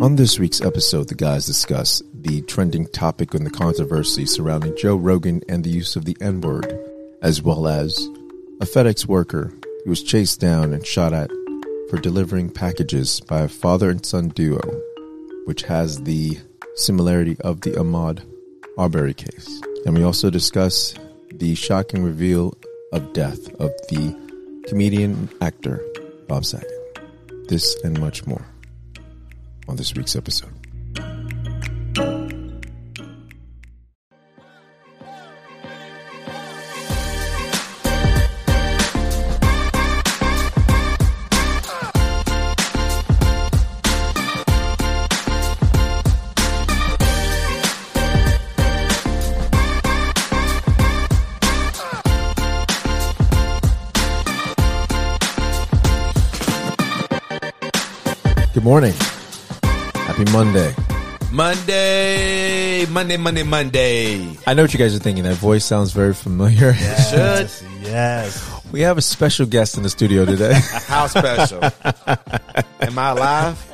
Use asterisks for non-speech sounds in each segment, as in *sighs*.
On this week's episode, the guys discuss the trending topic and the controversy surrounding Joe Rogan and the use of the N word, as well as a FedEx worker who was chased down and shot at for delivering packages by a father and son duo, which has the similarity of the Ahmaud Arbery case. And we also discuss the shocking reveal of death of the comedian actor Bob Saget. This and much more on this week's episode. Good morning. Happy Monday. Monday, Monday, Monday, Monday. I know what you guys are thinking. That voice sounds very familiar. *laughs* Should Yes. We have a special guest in the studio today. *laughs* how special? Am I alive?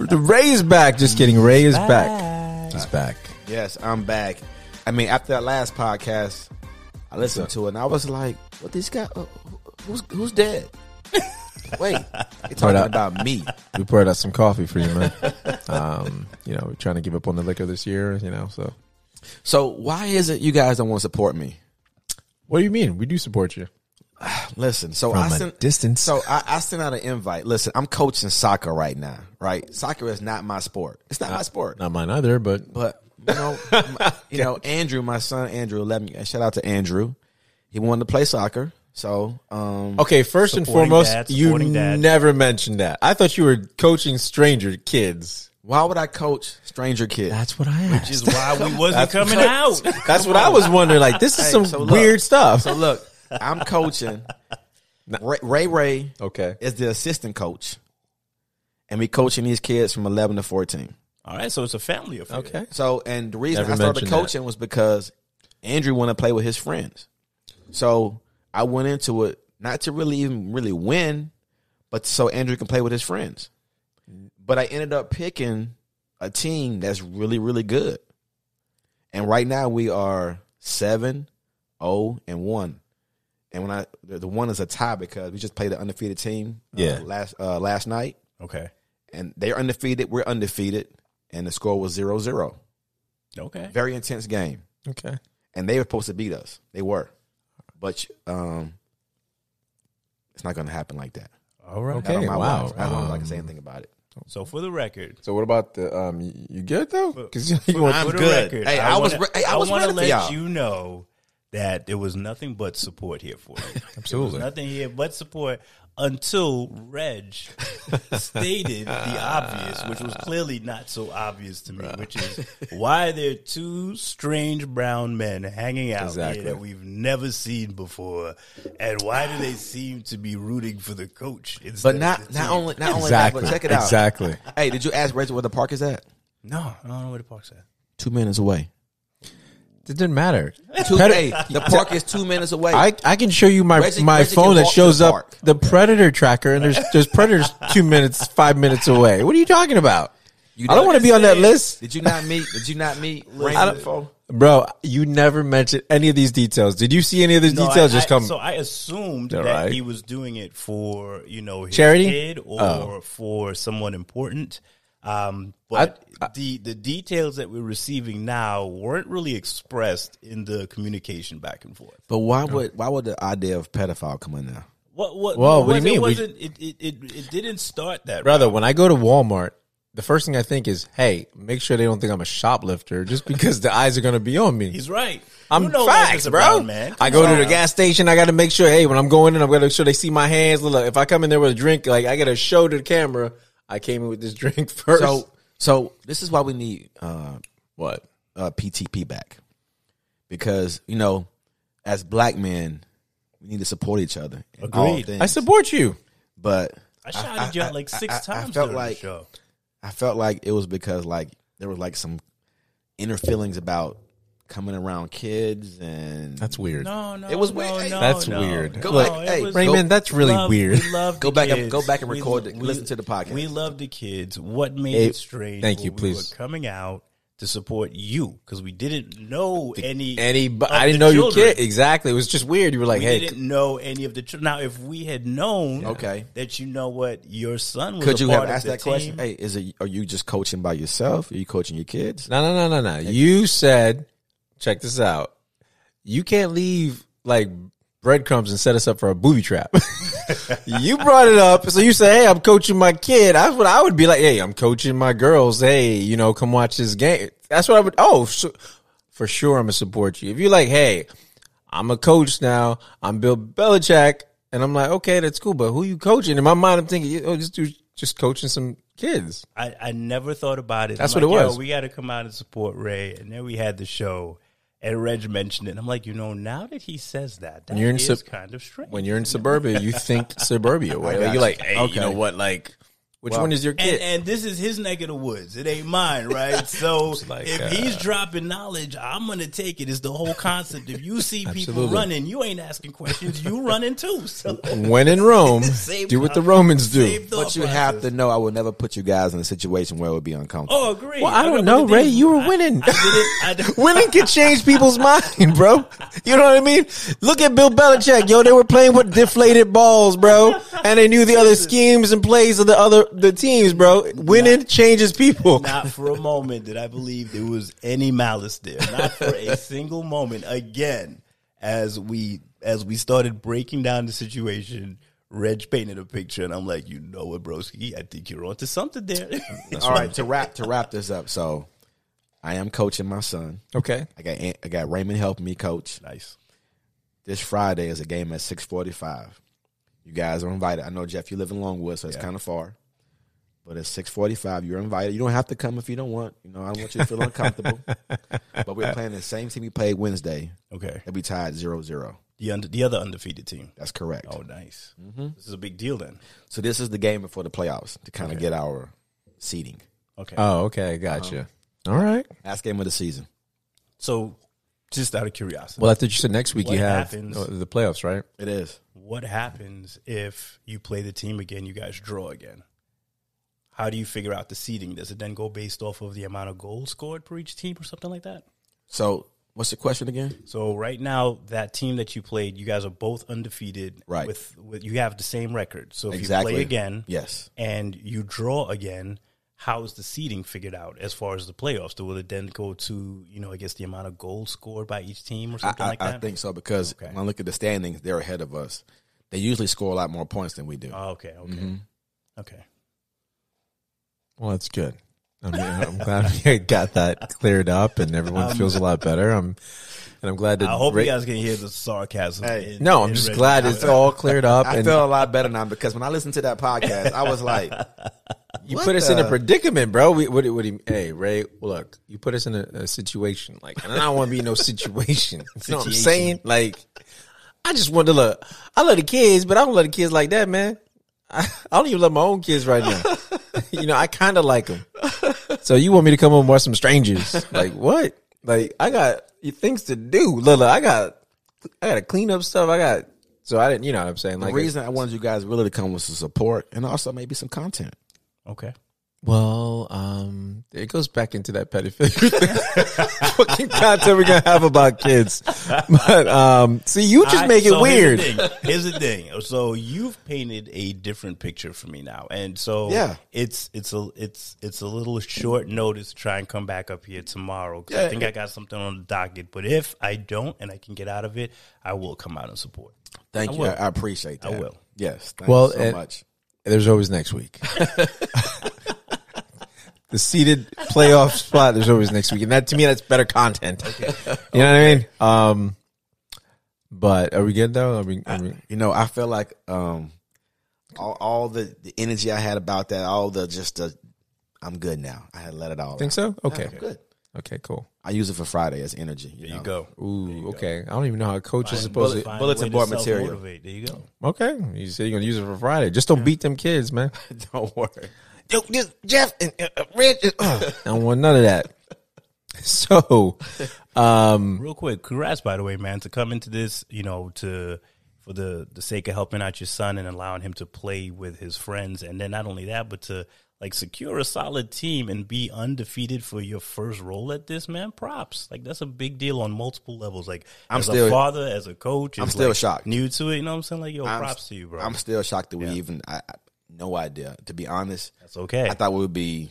the Ray is back. Just kidding. Ray is back. He's back. Yes, I'm back. I mean, after that last podcast, I listened to it and I was like, "What this guy? Uh, who's who's dead?" Wait, you're talking out. about me? We poured out some coffee for you, man. Um, you know, we're trying to give up on the liquor this year, you know, so. So why is it you guys don't want to support me? What do you mean? We do support you. *sighs* Listen, so From I sent distance. So I, I sent out an invite. Listen, I'm coaching soccer right now. Right, soccer is not my sport. It's not my sport. Not mine either, but But you know, my- *laughs* you know, Andrew, my son Andrew, let me shout out to Andrew. He wanted to play soccer, so um, okay. First and foremost, dad, you dad. never mentioned that. I thought you were coaching stranger kids. why would I coach stranger kids? That's what I asked. Which is why we wasn't coming out. *laughs* That's what I was wondering. Like, this is Hey, some so look. weird stuff. So look, I'm coaching. *laughs* Ray, Ray Ray okay. is the assistant coach, and we coaching these kids from 11 to 14. All right, so it's a family affair. Okay. So, and the reason Never I started mentioned that. coaching was because Andrew wanted to play with his friends. So I went into it not to really even really win, but so Andrew can play with his friends. But I ended up picking a team that's really, really good. And right now we are seven, oh, and one. And when I the, the one is a tie because we just played the undefeated team uh, Yeah. last uh, last night Okay. and they're undefeated, we're undefeated, and the score was 0-0. Okay. Very intense game. Okay. And they were supposed to beat us. They were. But um it's not gonna happen like that. All right. Okay. My wow. watch. I don't like to say Um, anything about it. So for the record, So what about the um? You, you good though? Because you, *laughs* you want I'm for good. record, Hey, I was wanna, re- hey, I was wanna for let y'all. you know that there was nothing but support here for you. *laughs* Absolutely. There was nothing here but support until Reg stated the obvious, which was clearly not so obvious to me, which is why there are there two strange brown men hanging out Exactly. here that we've never seen before, and why do they seem to be rooting for the coach? But not the not team? only not only exactly. that, but check it out. Exactly. Hey, did you ask Reg where the park is at? No, I don't know where the park's at. Two minutes away. It didn't matter. Two, Pred- hey, the park is two minutes away. I, I can show you my Reggie- my Reggie phone can that walk to shows the up park. the predator tracker and there's there's predators two minutes five minutes away. What are you talking about? You I don't want to be on that list, Did you not meet? Did you not meet *laughs* I Raymond don't- bro. You never mentioned any of these details. Did you see any of these No, details? I- Just I- come. So I assumed All that right. he was doing it for you know his Charity? kid oh. or Oh. for someone important. Um, but the the details that we're receiving now weren't really expressed in the communication back and forth. But why would why would the idea of pedophile come in there? What what? Well, what do you mean? It wasn't. It, it, it, it didn't start that. brother. route. When I go to Walmart, the first thing I think is, hey, make sure they don't think I'm a shoplifter just because the eyes are going to be on me. he's right. I'm You know life facts, bro. brown Man. I Come go to the gas station. I got to make sure. Hey, when I'm going in, I'm going to make sure they see my hands. Look, if I come in there with a drink, like I got to show to the camera, I came in with this *laughs* drink first. So so this is why we need uh, what? uh, PTP back because you know, as black men, we need to support each other. in all Agreed. things. I support you. but I shouted you out like six I- I times felt during like- the show. I felt like it was because like there was like some inner feelings about coming around kids and That's weird. No, no, It was no, weird. No, That's no. weird. Go No, back- hey, was- Raymond, that's really love- weird. We love *laughs* Go the back and- kids. go back and We- record it- we- listen to the podcast. We love the kids. What made Hey, it strange? thank you, we please. were coming out to support you because we didn't know any. Any, of I didn't know you children. kid exactly. It was just weird. You were like, We "Hey, didn't know any of the children. Now, if we had known, Okay. that you know what your son was, could a you part have of asked the that question? Hey, is it are you just coaching by yourself? Are you coaching your kids? no, no, no, no, no." You said, "Check this out. You can't leave like breadcrumbs and set us up for a booby trap." *laughs* you brought it up, so you say, "Hey, I'm coaching my kid." That's what I would be like. Hey, I'm coaching my girls. Hey, you know, come watch this game. That's what I would. Oh, so, for sure, I'm gonna support you. If you're like, "Hey, I'm a coach now. I'm Bill Belichick," and I'm like, "Okay, that's cool," but who you coaching? In my mind, I'm thinking, "Oh, this dude just coaching some kids." I, I never thought about it. That's I'm what it like, yo, was. we got to come out and support Ray, and then we had the show, and Reg mentioned it. And I'm like, you know, now that he says that, that you're in is sub- kind of strange. when you're in suburbia, you think *laughs* suburbia way. Like, you. you're like, hey, Okay. you know what? Like, which Well, one is your and, kid? and this is his neck of the woods. It ain't mine, right? *laughs* So like, if uh, he's dropping knowledge, I'm gonna take it. It's the whole concept. If you see people Absolutely. running, you ain't asking questions. You running too. So *laughs* when in Rome, *laughs* Same do what the Romans do. But you have to know I will never put you guys in a situation where it would be uncomfortable. Oh, agree. Well, I don't but know, the Ray. You were I- winning. I didn't. I Winning can change people's mind, bro. You know what I mean? Look at Bill Belichick, yo. They were playing with deflated balls, bro, and they knew the other schemes and plays of the other the teams, bro. Winning changes people. Not for a moment did I believe there was any malice there. Not for a single moment. Again, as we as we started breaking down the situation, Reg painted a picture, and I'm like, you know what, broski? I think you're onto something there. *laughs* All right, to wrap to wrap this up. So, I am coaching my son. Okay. I got I got Raymond helping me coach. nice. This Friday is a game at six forty five. You guys are invited. I know Jeff, you live in Longwood, so it's kind of far. But at six forty five, you're invited. You don't have to come if you don't want. You know, I don't want you to feel *laughs* uncomfortable. but we're playing the same team we played Wednesday. Okay. And we tied 0-0. The under, the other undefeated team. That's correct. Oh, nice. This is a big deal then. So this is the game before the playoffs to kind of get our seeding. Okay. Oh, okay. Gotcha. All right. Last game of the season. so, just out of curiosity, Well, I thought you said next week What you have happens- uh, the playoffs, right? It is. what happens if you play the team again, you guys draw again? How do you figure out the seeding? Does it then go based off of the amount of goals scored per each team or something like that? So what's the question again? So right now, that team that you played, you guys are both undefeated. Right. With, with you have the same record. So if Exactly. you play again, Yes. and you draw again, how is the seeding figured out as far as the playoffs? Do will it then go to you know I guess the amount of goals scored by each team or something I, like that? I think so because Okay. when I look at the standings, they're ahead of us. They usually score a lot more points than we do. Oh, okay. Okay. Mm-hmm. Okay. Well, that's good. I mean, I'm glad we *laughs* got that cleared up and everyone um, feels a lot better. I'm, and I'm glad that. I hope Ray- you guys can hear the sarcasm. Hey. in- no, I'm in just glad it's all cleared up. I and feel a lot better now because when I listened to that podcast, I was like, *laughs* you what put us in a predicament, bro. We, what, what, do you- hey, Ray, look, you put us in a, a situation. Like, and I don't want to be in no situation. *laughs* You know what I'm saying? Like, I just want to look. I love the kids, but I don't love the kids like that, man. I, I don't even love my own kids right now. *laughs* you know, I kind of like them. So you want me to come home and watch some strangers? Like what? Like I got things to do. Look, look, I got, I got to clean up stuff. I got. So I didn't, you know what I'm saying? Like the reason I wanted you guys really to come was to support and also maybe some content. Okay. Well, um, it goes back into that pedophilia thing. *laughs* fucking content we're gonna have about kids. But um, see, you just I- make it weird. Here's the, thing. Here's the thing. So you've painted a different picture for me now, and so Yeah. it's it's a it's it's a little short notice to try and come back up here tomorrow. 'cause I Yeah. think I got something on the docket. But if I don't and I can get out of it, I will come out and support. Thank I you. will. I, I appreciate that. I will. Yes. Thank Well, you so and- much. There's always next week. *laughs* the seated playoff spot. There's always next week, and that to me, that's better content. You know what I mean? Um, but are we good though? Are we? Are we You know, I feel like um, all, all the, the energy I had about that, all the just the, I'm good now. I had let it all. think out. so? Okay. I'm good. Okay. Cool. I use it for Friday as energy. You There know? you go. Ooh. Okay. I don't even know how a coach is Find- supposed to. find a bulletin way to board material. self-motivate. There you go. Okay. You said you're gonna use it for Friday. Just don't beat them kids, man. *laughs* Don't worry. Yo, this Jeff and uh, uh, Rich. uh, I don't want none of that. So, um, Real quick, congrats by the way, man, to come into this, you know, to for the the sake of helping out your son and allowing him to play with his friends, and then not only that, but to like secure a solid team and be undefeated for your first role at this, man. Props, like that's a big deal on multiple levels. Like I'm as still- a father, as a coach, I'm still like, shocked. New to it, you know what I'm saying? Like, yo, I'm- props to you, bro. I'm still shocked that we even. I, I no idea. To be honest, that's okay. I thought we would be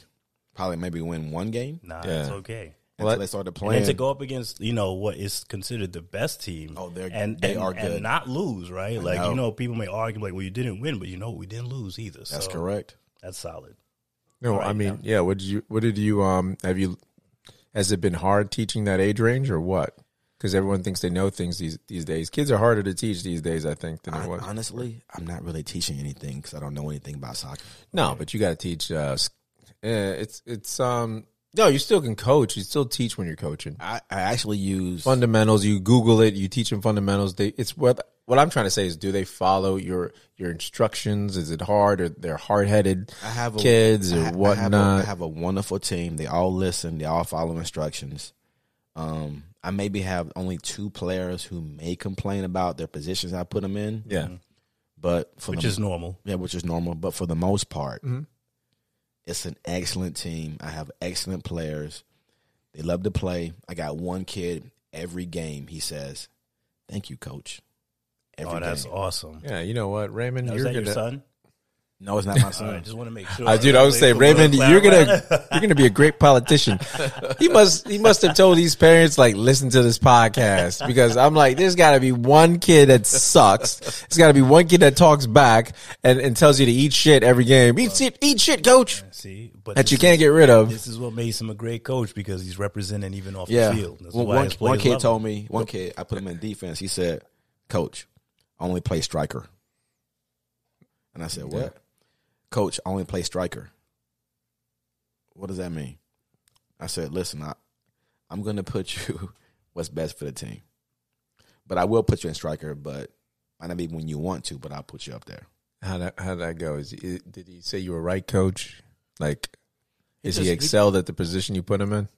probably maybe win one game nah, Yeah. it's okay. until Well, they started And playing. then to go up against, you know, what is considered the best team. Oh, they're- and they and, are and good. not lose, right? like know. you know, people may argue like, well, you didn't win, but you know, we didn't lose either. That's so correct. That's solid. no, Right I mean, now. yeah. What did you? What did you? Um, have you? Has it been hard teaching that age range, or what? Because everyone thinks they know things these these days. Kids are harder to teach these days, I think, than it was. Honestly, I'm not really teaching anything because I don't know anything about soccer. No, but you got to teach. Uh, it's it's um. No, you still can coach. You still teach when you're coaching. I, I actually use fundamentals. You Google it. You teach them fundamentals. They it's what what I'm trying to say is, do they follow your your instructions? Is it hard or they're hard headed I have a, kids I or ha- I have, a, whatnot? I have a wonderful team. They all listen. They all follow instructions. Um, I maybe have only two players who may complain about their positions I put them in. yeah, but for Which the, is normal. yeah, which is normal. But for the most part, Mhm. it's an excellent team. I have excellent players. They love to play. I got one kid every game. He says, "Thank you, coach." Every oh, that's game. awesome. yeah. You know what, Raymond? Now, is you're that your gonna. son? No, it's not my *laughs* son. right, just want to make sure. Uh, dude, I would say, Raymond, you're gonna *laughs* you're gonna be a great politician. He must he must have told these parents like listen to this podcast because I'm like, there's got to be one kid that sucks. There's got to be one kid that talks back and, and tells you to eat shit every game. Eat shit, eat shit, coach. See, but That you can't get rid of. This is what makes him a great coach because he's representing even off Yeah. the field. That's why one, one kid told me, one kid, I put him in defense. He said, Coach, I only play striker. And I said, What? Coach, I only play striker. What does that mean? I said, Listen, I, I'm going to put *laughs* you what's best for the team. But I will put you in striker, but might not be when you want to, but I'll put you up there. How that how that go? Is he, did he say you were right, coach? Like, is he just- he- excelled at the position you put him in?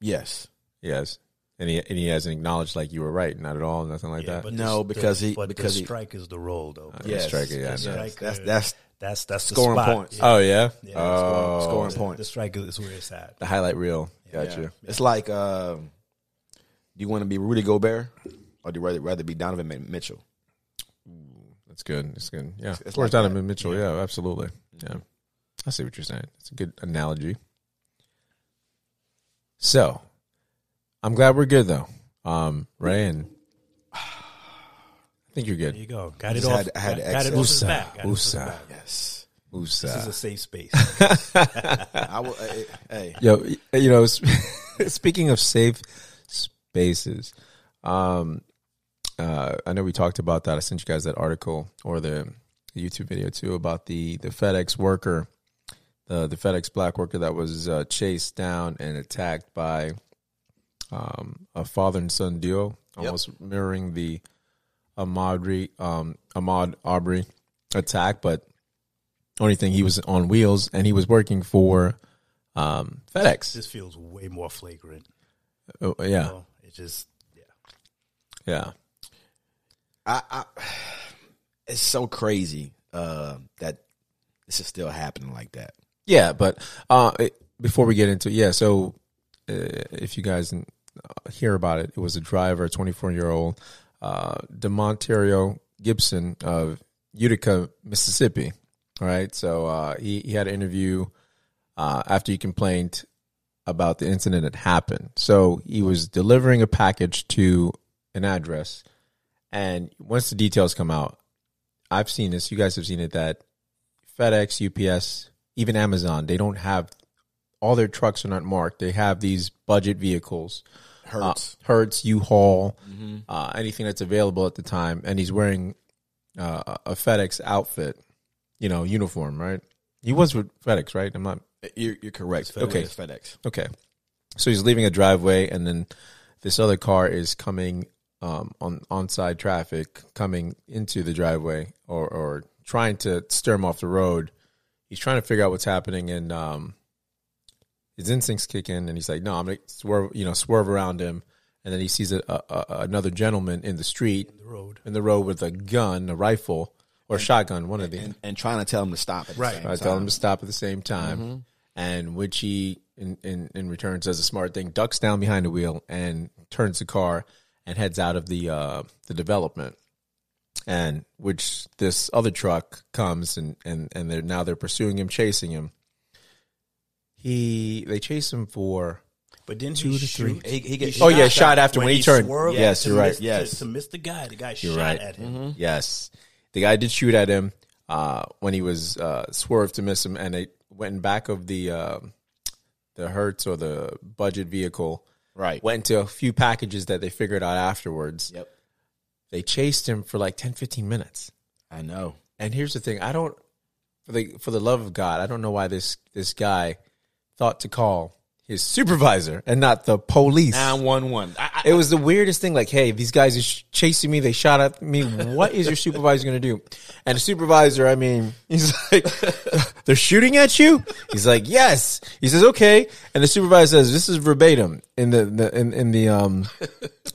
Yes. Yes, and he and he hasn't acknowledged like you were right, not at all, nothing like Yeah, that. but No, the- because he- but because the he- strike is the role though. Uh, Yeah, striker, yeah, the I know. striker- That's, that's, that's that's the scoring spot. points. Yeah. oh yeah, Yeah, oh, scoring The- points. The striker is where it's at. the highlight reel. Gotcha. Yeah. It's like, um, do you want to be Rudy Gobert or do you rather, rather be Donovan Mitchell? That's good. It's good. Yeah, It's- of it's course, like Donovan that. Mitchell. Yeah, absolutely. Yeah, I see what you're saying. It's a good analogy. So, I'm glad we're good though, um, Ray, and I think you're good. There you go. Got it off. had- I had got, got it exit. off his Usa, back. Got it Usa. back. Yes. This is a safe space. *laughs* I will, hey, hey, Yo, you know, *laughs* speaking of safe spaces, um, uh, I know we talked about that. I sent you guys that article or the YouTube video too about the the FedEx worker, the the FedEx black worker that was uh, chased down and attacked by um, a father and son duo, almost mirroring the Ahmaud um, Ahmaud Arbery attack, but only thing he was on wheels and he was working for um, FedEx. this feels way more flagrant. Oh, yeah, So it just yeah. yeah. I, I, *sighs* it's so crazy uh, that this is still happening like that. Yeah, but uh, it, before we get into yeah, so uh, if you guys hear about it, it was a driver, a 24 year old uh, D'Monterrio Gibson of Utica, Mississippi. All right, so uh, he he had an interview uh, after he complained about the incident that happened. So he was delivering a package to an address, and once the details come out, I've seen this. You guys have seen it that FedEx, UPS, even Amazon, they don't have all their trucks are not marked. They have these budget vehicles, Hertz. uh, Hertz, U-Haul, uh, anything that's available at the time, and he's wearing uh, a FedEx outfit, you know, uniform, right? He was with FedEx, right? I'm not you're, you're correct. FedEx. Okay. FedEx. Okay. So he's leaving a driveway, and then this other car is coming um, on on side traffic, coming into the driveway, or or trying to steer him off the road. He's trying to figure out what's happening, and um, his instincts kick in, and he's like, "No, I'm gonna swerve, you know, swerve around him." And then he sees a, a, a, another gentleman in the street, in The road. in the road with a gun, a rifle, or a shotgun, one of the. and, and trying to tell him to stop at Right. I tell him to stop at the same time, and which he in, in in return does a smart thing, ducks down behind the wheel and turns the car and heads out of the uh, the development. And which this other truck comes and and and they're now they're pursuing him, chasing him. He they chase him for But then Two he to three. shoot- He- he gets Oh, yeah, shot after when he turned. swerved Yes, to you're right. miss- to- Yes. to, miss the guy. The guy You're shot right. at him. Yes, the guy did shoot at him uh, when he was uh, swerved to miss him, and it went in back of the uh, the Hertz or the budget vehicle. Right. Went to a few packages that they figured out afterwards. Yep. They chased him for like 10, 15 minutes. I know. And here's the thing: I don't, for the for the love of God, I don't know why this this guy thought to call his supervisor and not the police. Nine one one. It was the weirdest thing. Like, hey, these guys are chasing me. They shot at me. What is your supervisor going to do? And the supervisor, I mean, he's like, *laughs* they're shooting at you. He's like, yes. He says, okay. And the supervisor says, this is verbatim in the, the in, in the um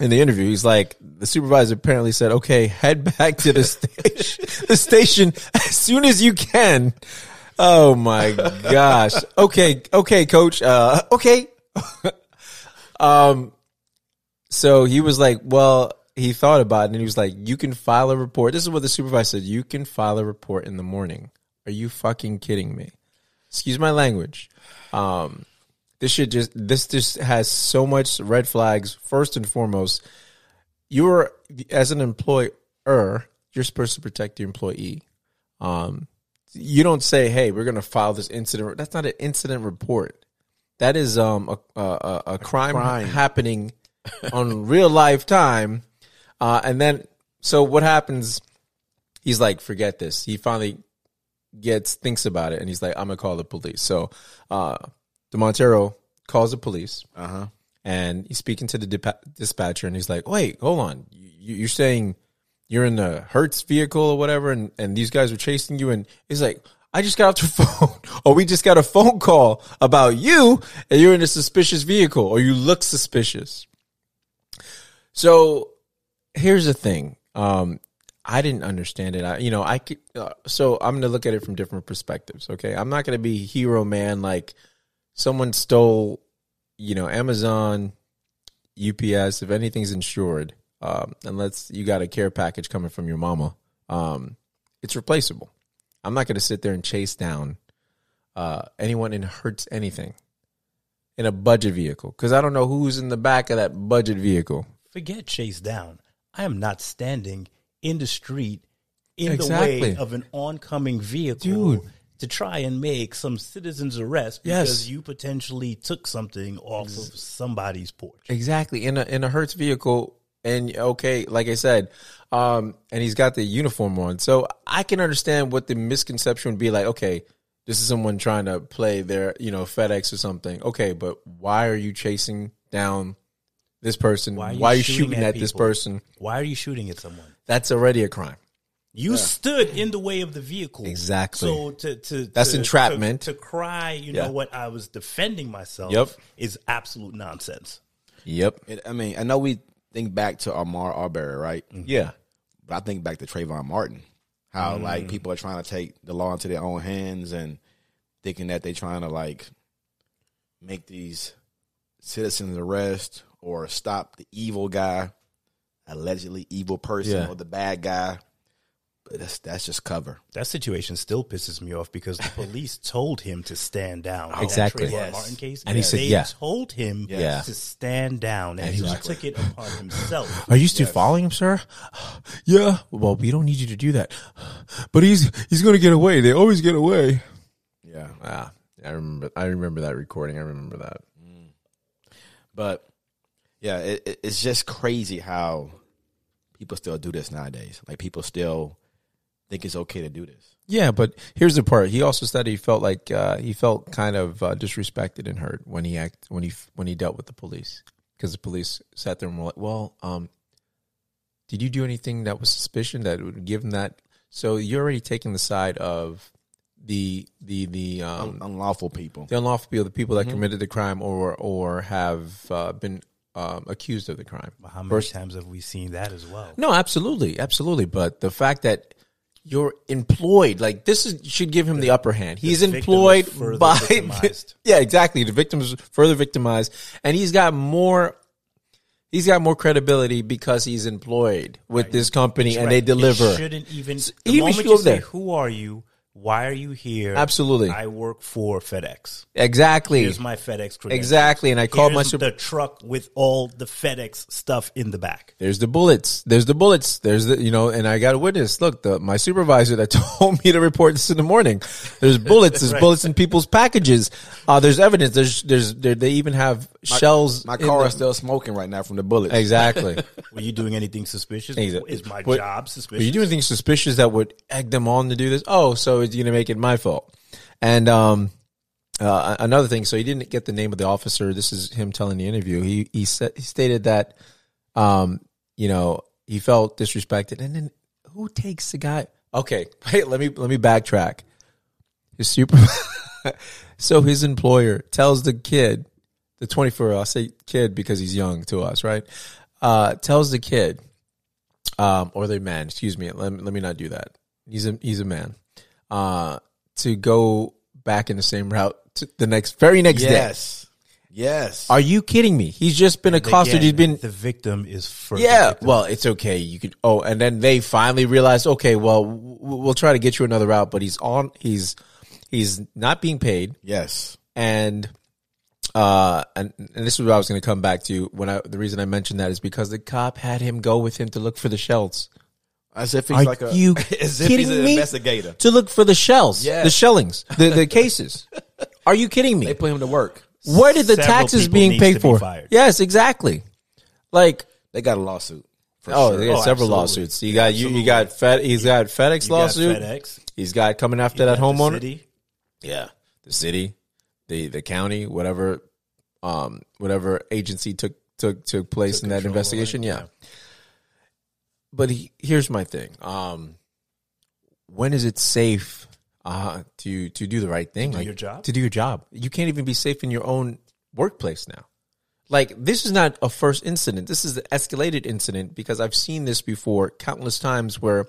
in the interview. He's like, the supervisor apparently said, okay, head back to the *laughs* station, the station as soon as you can. Oh my gosh. Okay, okay, coach. Uh, okay. *laughs* um, so he was like, well, he thought about it and he was like, you can file a report. This is what the supervisor said. You can file a report in the morning. Are you fucking kidding me? Excuse my language. Um, this should just, this just has so much red flags. First and foremost, you're, as an employer, you're supposed to protect your employee. Um, you don't say, "Hey, we're going to file this incident." That's not an incident report. That is um a a, a, a crime, crime. happening *laughs* on real life time. Uh, and then so what happens? He's like, "Forget this." He finally gets thinks about it, and he's like, "I'm gonna call the police." So, uh, D'Monterrio calls the police, Uh huh. and he's speaking to the dispatcher, and he's like, "Wait, hold on. You, you're saying you're in the Hertz vehicle or whatever, and, and these guys were chasing you?" And he's like, "I just got off the *laughs* phone, or we just got a phone call about you, and you're in a suspicious vehicle, or you look suspicious." So here's the thing. Um, I didn't understand it. I, you know, I could. Uh, so I'm going to look at it from different perspectives. Okay, I'm not going to be hero man like someone stole, you know, Amazon, UPS. If anything's insured, um, unless you got a care package coming from your mama, um, it's replaceable. I'm not going to sit there and chase down uh, anyone in Hertz anything in a budget vehicle because I don't know who's in the back of that budget vehicle. Forget chase down. I am not standing in the street in Exactly. the way of an oncoming vehicle Dude. to try and make some citizen's arrest Yes. because you potentially took something off of somebody's porch. Exactly in a in a Hertz vehicle, and okay, like I said, um, and he's got the uniform on, so I can understand what the misconception would be. Like, okay, this is someone trying to play their, you know, FedEx or something. Okay, but why are you chasing down this person? Why Why are are you, you shooting, shooting at, at this person? Why are you shooting at someone? That's already a crime. You stood in the way of the vehicle. Exactly. So to to That's to- entrapment. To, to cry, you Yeah. know what? I was defending myself. Yep. Is absolute nonsense. Yep. It, I mean, I know we think back to Ahmaud Arbery, right? Yeah. But I think back to Trayvon Martin. How Mm. like people are trying to take the law into their own hands and thinking that they're trying to like make these citizens arrest or stop the evil guy, allegedly evil person Yeah. or the bad guy. But that's that's just cover. That situation still pisses me off because the *laughs* police told him to stand down. In Exactly. Trayvon Yes. Martin case, And he said, they yeah. told him Yeah. to stand down, and, he took it upon *sighs* himself. Are you still following him, sir? *sighs* Yeah. Well, we don't need you to do that. *sighs* But he's he's going to get away. They always get away. Yeah. Ah, I remember. I remember that recording. I remember that. But yeah, it, it, it's just crazy how people still do this nowadays. Like people still think it's okay to do this. Yeah, but here's the part. He also said he felt like uh, he felt kind of uh, disrespected and hurt when he act when he when he dealt with the police because the police sat there and were like, "Well, um, did you do anything that was suspicion that would give him that?" So you're already taking the side of the the the um, Unlawful people. the unlawful people, the people that committed the crime or or have uh, been um, accused of the crime. How many First- times have we seen that as well? No, absolutely, absolutely. But the fact that you're employed, like this is should give him the upper hand. He's employed by *laughs* victimized. yeah, exactly. The victim is further victimized, and he's got more. He's got more credibility because he's employed with this company and they deliver. It shouldn't even. The even moment you say, there. "Who are you? Why are you here?" Absolutely. I work for FedEx. Exactly. Here's my FedEx credentials. Exactly, and I called my super- the truck with all the FedEx stuff in the back. There's the bullets. There's the bullets. There's the you know, and I got a witness. Look, the my supervisor that *laughs* told me to report this in the morning. There's bullets. There's *laughs* bullets in people's packages. Uh, there's evidence. There's there's there, they even have shells. My car is still smoking right now from the bullets. exactly. *laughs* Were you doing anything suspicious? Exactly. Is my But- job Are suspicious? you doing anything suspicious that would egg them on to do this? Oh, so it's going to make it my fault. And um, uh, another thing. So he didn't get the name of the officer. This is him telling the interview. He he said he stated that, um, you know, he felt disrespected. And then who takes the guy? Okay, *laughs* wait. Let me let me backtrack. His super. *laughs* so his employer tells the kid, the twenty four. I'll say kid because he's young to us, right? Uh, tells the kid um, or the man, excuse me. Let, me- let me not do that. He's a he's a man. Uh, to go back in the same route to the next very next day. Yes. Yes. Are you kidding me? He's just been accosted. Again, He's been the victim is first. yeah. Well, it's okay. You could. Oh, and then they finally realized. Okay, well, we'll try to get you another route. But he's on. He's he's not being paid, yes. and uh, and and this is what I was going to come back to. When I the reason I mentioned that is because the cop had him go with him to look for the shells. As if he's Are like a you *laughs* as if kidding he's an me? investigator. to look for the shells, Yes. the shellings, the, the *laughs* cases. Are you kidding me? They put him to work. Where did the Several taxes people being needs to paid be for? fired. Yes, exactly. Like, They got a lawsuit. For oh, sure. they got Oh, several absolutely. lawsuits. You got you, you got Fed. He's got FedEx You got lawsuit. FedEx. He's got coming after you that got the homeowner. city. Yeah, the city, the the county, whatever, um, whatever agency took took took place in that control of it, investigation. Yeah. But he, here's my thing. Um, when is it safe uh, to to do the right thing? to do your job? To do your job. You can't even be safe in your own workplace now. Like this is not a first incident. This is an escalated incident because I've seen this before countless times where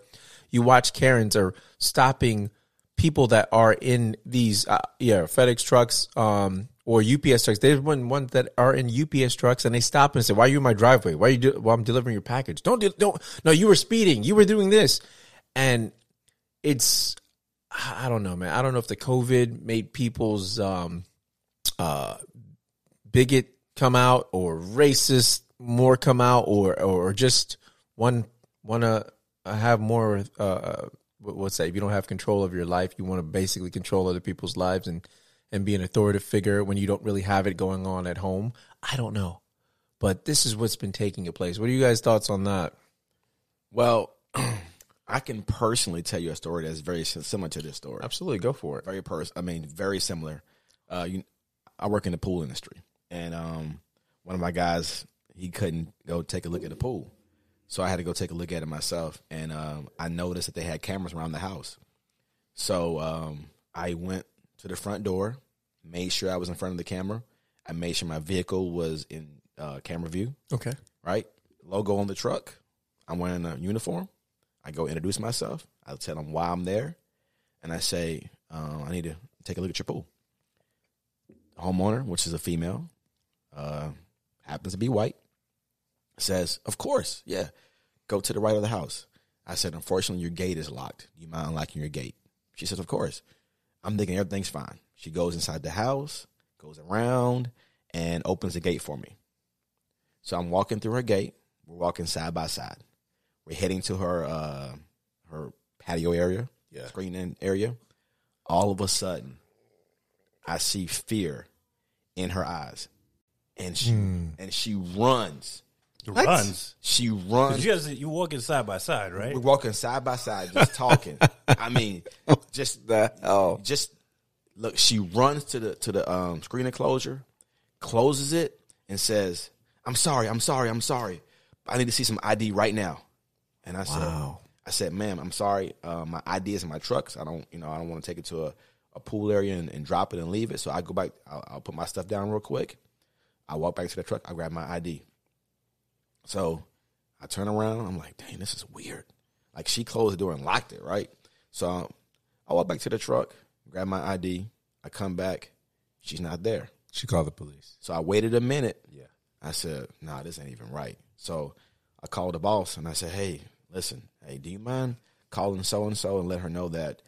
you watch Karens are stopping people that are in these uh, yeah FedEx trucks um, or UPS trucks. There's one ones that are in UPS trucks and they stop and say, "Why are you in my driveway? Why are you? Do- well, I'm delivering your package. Don't do- don't no. You were speeding. You were doing this, and it's I don't know, man. I don't know if the COVID made people's um, uh, bigot come out or racist more come out or or just one want to have more uh what's that? If you don't have control of your life you want to basically control other people's lives and and be an authoritative figure when you don't really have it going on at home. I don't know. But this is what's been taking place. What are you guys thoughts on that? Well, *clears throat* I can personally tell you a story that's very similar to this story. absolutely. Go for it. Very pers. I mean, very similar. Uh, you, I work in the pool industry, and um, one of my guys he couldn't go take a look at the pool, so I had to go take a look at it myself. And um, I noticed that they had cameras around the house, so um, I went to the front door, made sure I was in front of the camera. I made sure my vehicle was in uh, camera view. okay right? Logo on the truck. I'm wearing a uniform. I go introduce myself. I tell them why I'm there, and I say uh, I need to take a look at your pool. The homeowner, which is a female, uh, happens to be white, says, "Of course, yeah, go to the right of the house." I said, "Unfortunately, your gate is locked. Do you mind unlocking your gate?" She says, "Of course." I'm thinking everything's fine. She goes inside the house, goes around, and opens the gate for me. So I'm walking through her gate. We're walking side by side. We're heading to her uh, her patio area, Yeah. screening area. All of a sudden, I see fear in her eyes, and she and she runs. What? Runs. She runs. You guys, you walking side by side, right? We're walking side by side, just *laughs* talking. I mean, just the hell just look. She runs to the to the um, screen enclosure, closes it, and says, "I'm sorry, I'm sorry, I'm sorry. I need to see some ID right now." And I said, I said, "Ma'am, I'm sorry. Uh, my ID is in my truck. So I don't, you know, I don't want to take it to a, a pool area and, and drop it and leave it. So I go back. I'll, I'll put my stuff down real quick. I walk back to the truck. I grab my ID. So I turn around. I'm like, dang, this is weird. Like she closed the door and locked it, right? So I walk back to the truck, grab my ID. I come back. She's not there. She called the police. So I waited a minute. Yeah. I said, nah, this ain't even right. So I called the boss and I said, hey, listen, hey, do you mind calling so and so and let her know that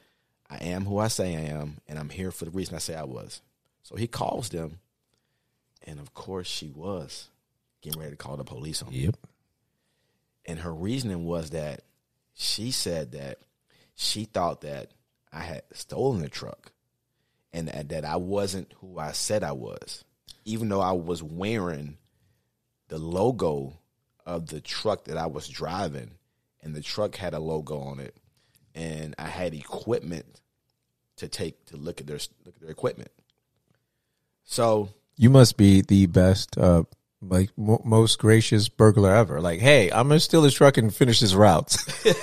I am who I say I am and I'm here for the reason I say I was. So he calls them, and of course she was getting ready to call the police on me. Yep. And her reasoning was that she said that she thought that I had stolen the truck and that, that I wasn't who I said I was, even though I was wearing the logo of the truck that I was driving, and the truck had a logo on it, and I had equipment to take to look at their look at their equipment. So You must be the best, uh, like mo most gracious burglar ever. Like, hey, I'm gonna steal this truck and finish his route. *laughs*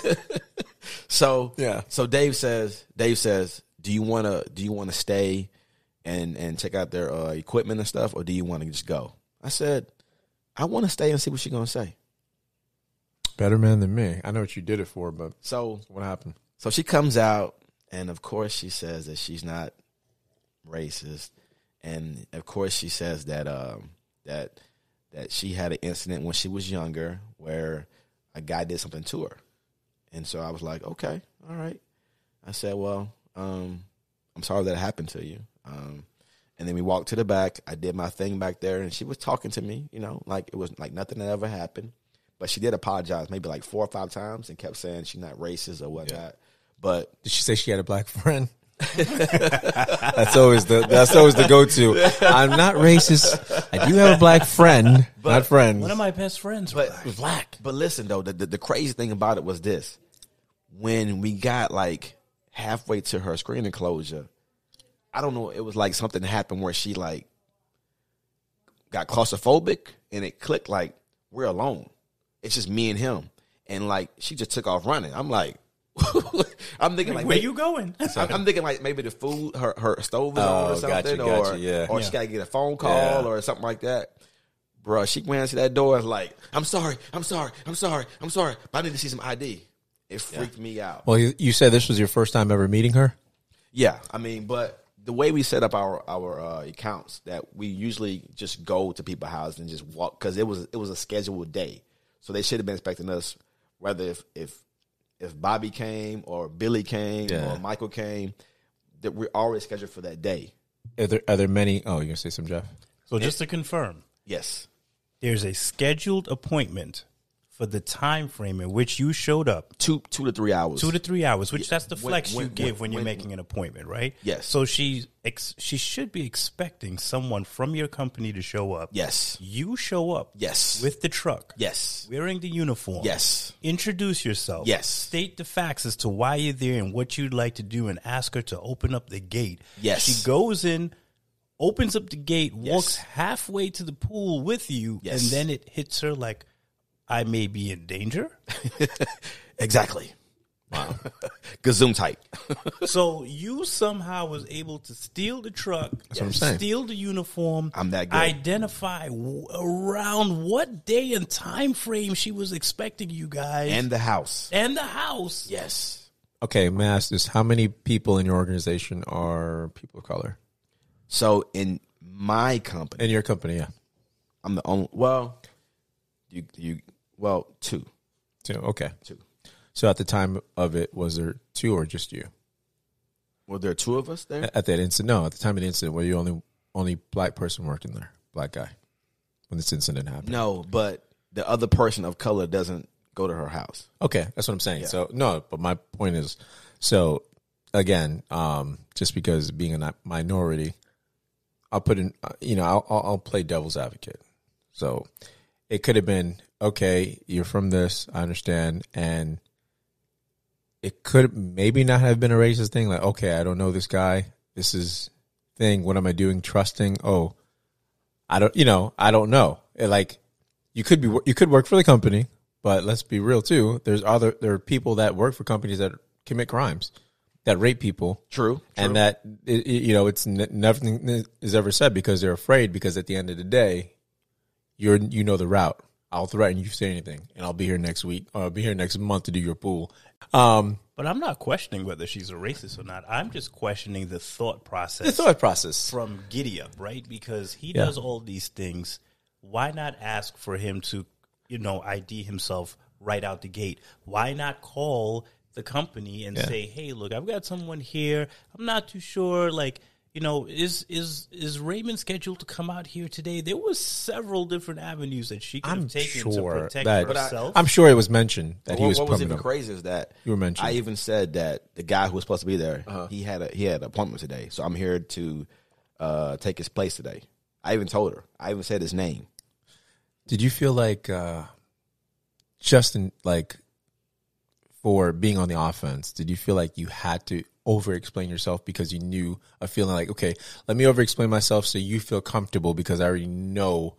So Yeah. So Dave says, Dave says, do you want to do you want to stay and and check out their uh, equipment and stuff, or do you want to just go? I said, I want to stay and see what she's gonna say. Better man than me. I know what you did it for, but So what happened? so she comes out, and of course she says that she's not racist, and of course she says that um that that she had an incident when she was younger where a guy did something to her, and so I was like, okay, all right. I said, well, um, I'm sorry that happened to you. Um, and then we walked to the back. I did my thing back there, and she was talking to me, you know, like it was like nothing that ever happened. But she did apologize maybe like four or five times and kept saying she's not racist or whatnot. But Did she say she had a black *laughs* friend? *laughs* that's always the that's always the go to. I'm not racist. I do have a black friend, not friends. One of my best friends but was black. But listen though, the, the the crazy thing about it was this: when we got like halfway to her screen enclosure, I don't know. It was like something happened where she like got claustrophobic, and it clicked like we're alone. It's just me and him, and like she just took off running. I'm like, *laughs* I'm thinking like Where may- you going? *laughs* I'm, I'm thinking like maybe the food, her her stove is Oh, on or something, gotcha, or yeah. or she got to get a phone call Yeah. or something like that. Bro, she went to that door and was like, "I'm sorry, I'm sorry, I'm sorry, I'm sorry, but I need to see some ID." It freaked me out. well, you, you said this was your first time ever meeting her. Yeah, I mean, but the way we set up our our uh, accounts, that we usually just go to people's houses and just walk because it was it was a scheduled day, so they should have been expecting us, whether if if if Bobby came or Billy came Yeah. or Michael came, that we're already scheduled for that day. Are there, are there many? Oh, you're gonna say some Jeff? So just to confirm, Yes, there's a scheduled appointment for the time frame in which you showed up. two two to three hours. Two to three hours, which that's the flex when- you give when, when- you're making an appointment, right? Yes. So she ex- she should be expecting someone from your company to show up. yes, You show up. Yes. With the truck. yes, Wearing the uniform. yes, Introduce yourself. Yes. State the facts as to why you're there and what you'd like to do, and ask her to open up the gate. Yes. She goes in, opens up the gate, walks halfway to the pool with you, Yes. and then it hits her like, "I may be in danger." *laughs* exactly. Wow, *laughs* Gazoom type. *laughs* so you somehow was able to steal the truck, what I'm saying. steal the uniform. I'm that good. Identify w- around what day and time frame she was expecting you guys, and the house. and the house. Yes. Okay, may I ask this? How many people in your organization are people of color? So in my company, In your company, yeah. I'm the only. Well, you you well two Two. Okay. two. So at the time of it, was there two or just you? Were there two of us there? At that incident, no. At the time of the incident, were you only only black person working there, black guy, when this incident happened? No, but the other person of color doesn't go to her house. Okay, that's what I'm saying. So no, but my point is, so again, um, just because being a minority, I'll put in, uh, you know, I'll, I'll play devil's advocate. So it could have been okay. You're from this, I understand, and it could maybe not have been a racist thing. Like, okay, I don't know this guy. This is thing. What am I doing? Trusting? Oh, I don't. You know, I don't know. It, like, you could be, you could work for the company But let's be real too. There's other there are people that work for companies that commit crimes, that rape people. True, and that it- you know it's nothing is ever said because they're afraid. Because at the end of the day, you're you know the route. I'll threaten you if you say anything, and I'll be here next week. Or I'll be here next month to do your pool. Um, But I'm not questioning whether she's a racist or not. I'm just questioning the thought process the thought process. from Giddy Up, right? Because he Yeah. does all these things. Why not ask for him to, you know, ID himself right out the gate? Why not call the company and Yeah. say, "Hey, look, I've got someone here. I'm not too sure. Like, you know, is is is Raymond scheduled to come out here today?" There was several different avenues that she could I'm have taken to sure protect that herself. I'm sure it was mentioned that he was what was even up. crazy is that You were mentioning. I even said that the guy who was supposed to be there, Uh-huh. he had a he had an appointment today, so I'm here to uh, take his place today. I even told her. I even said his name. Did you feel like uh, Justin, like for being on the offense, did you feel like you had to over explain yourself because you knew a feeling like, okay, let me over explain myself so you feel comfortable because I already know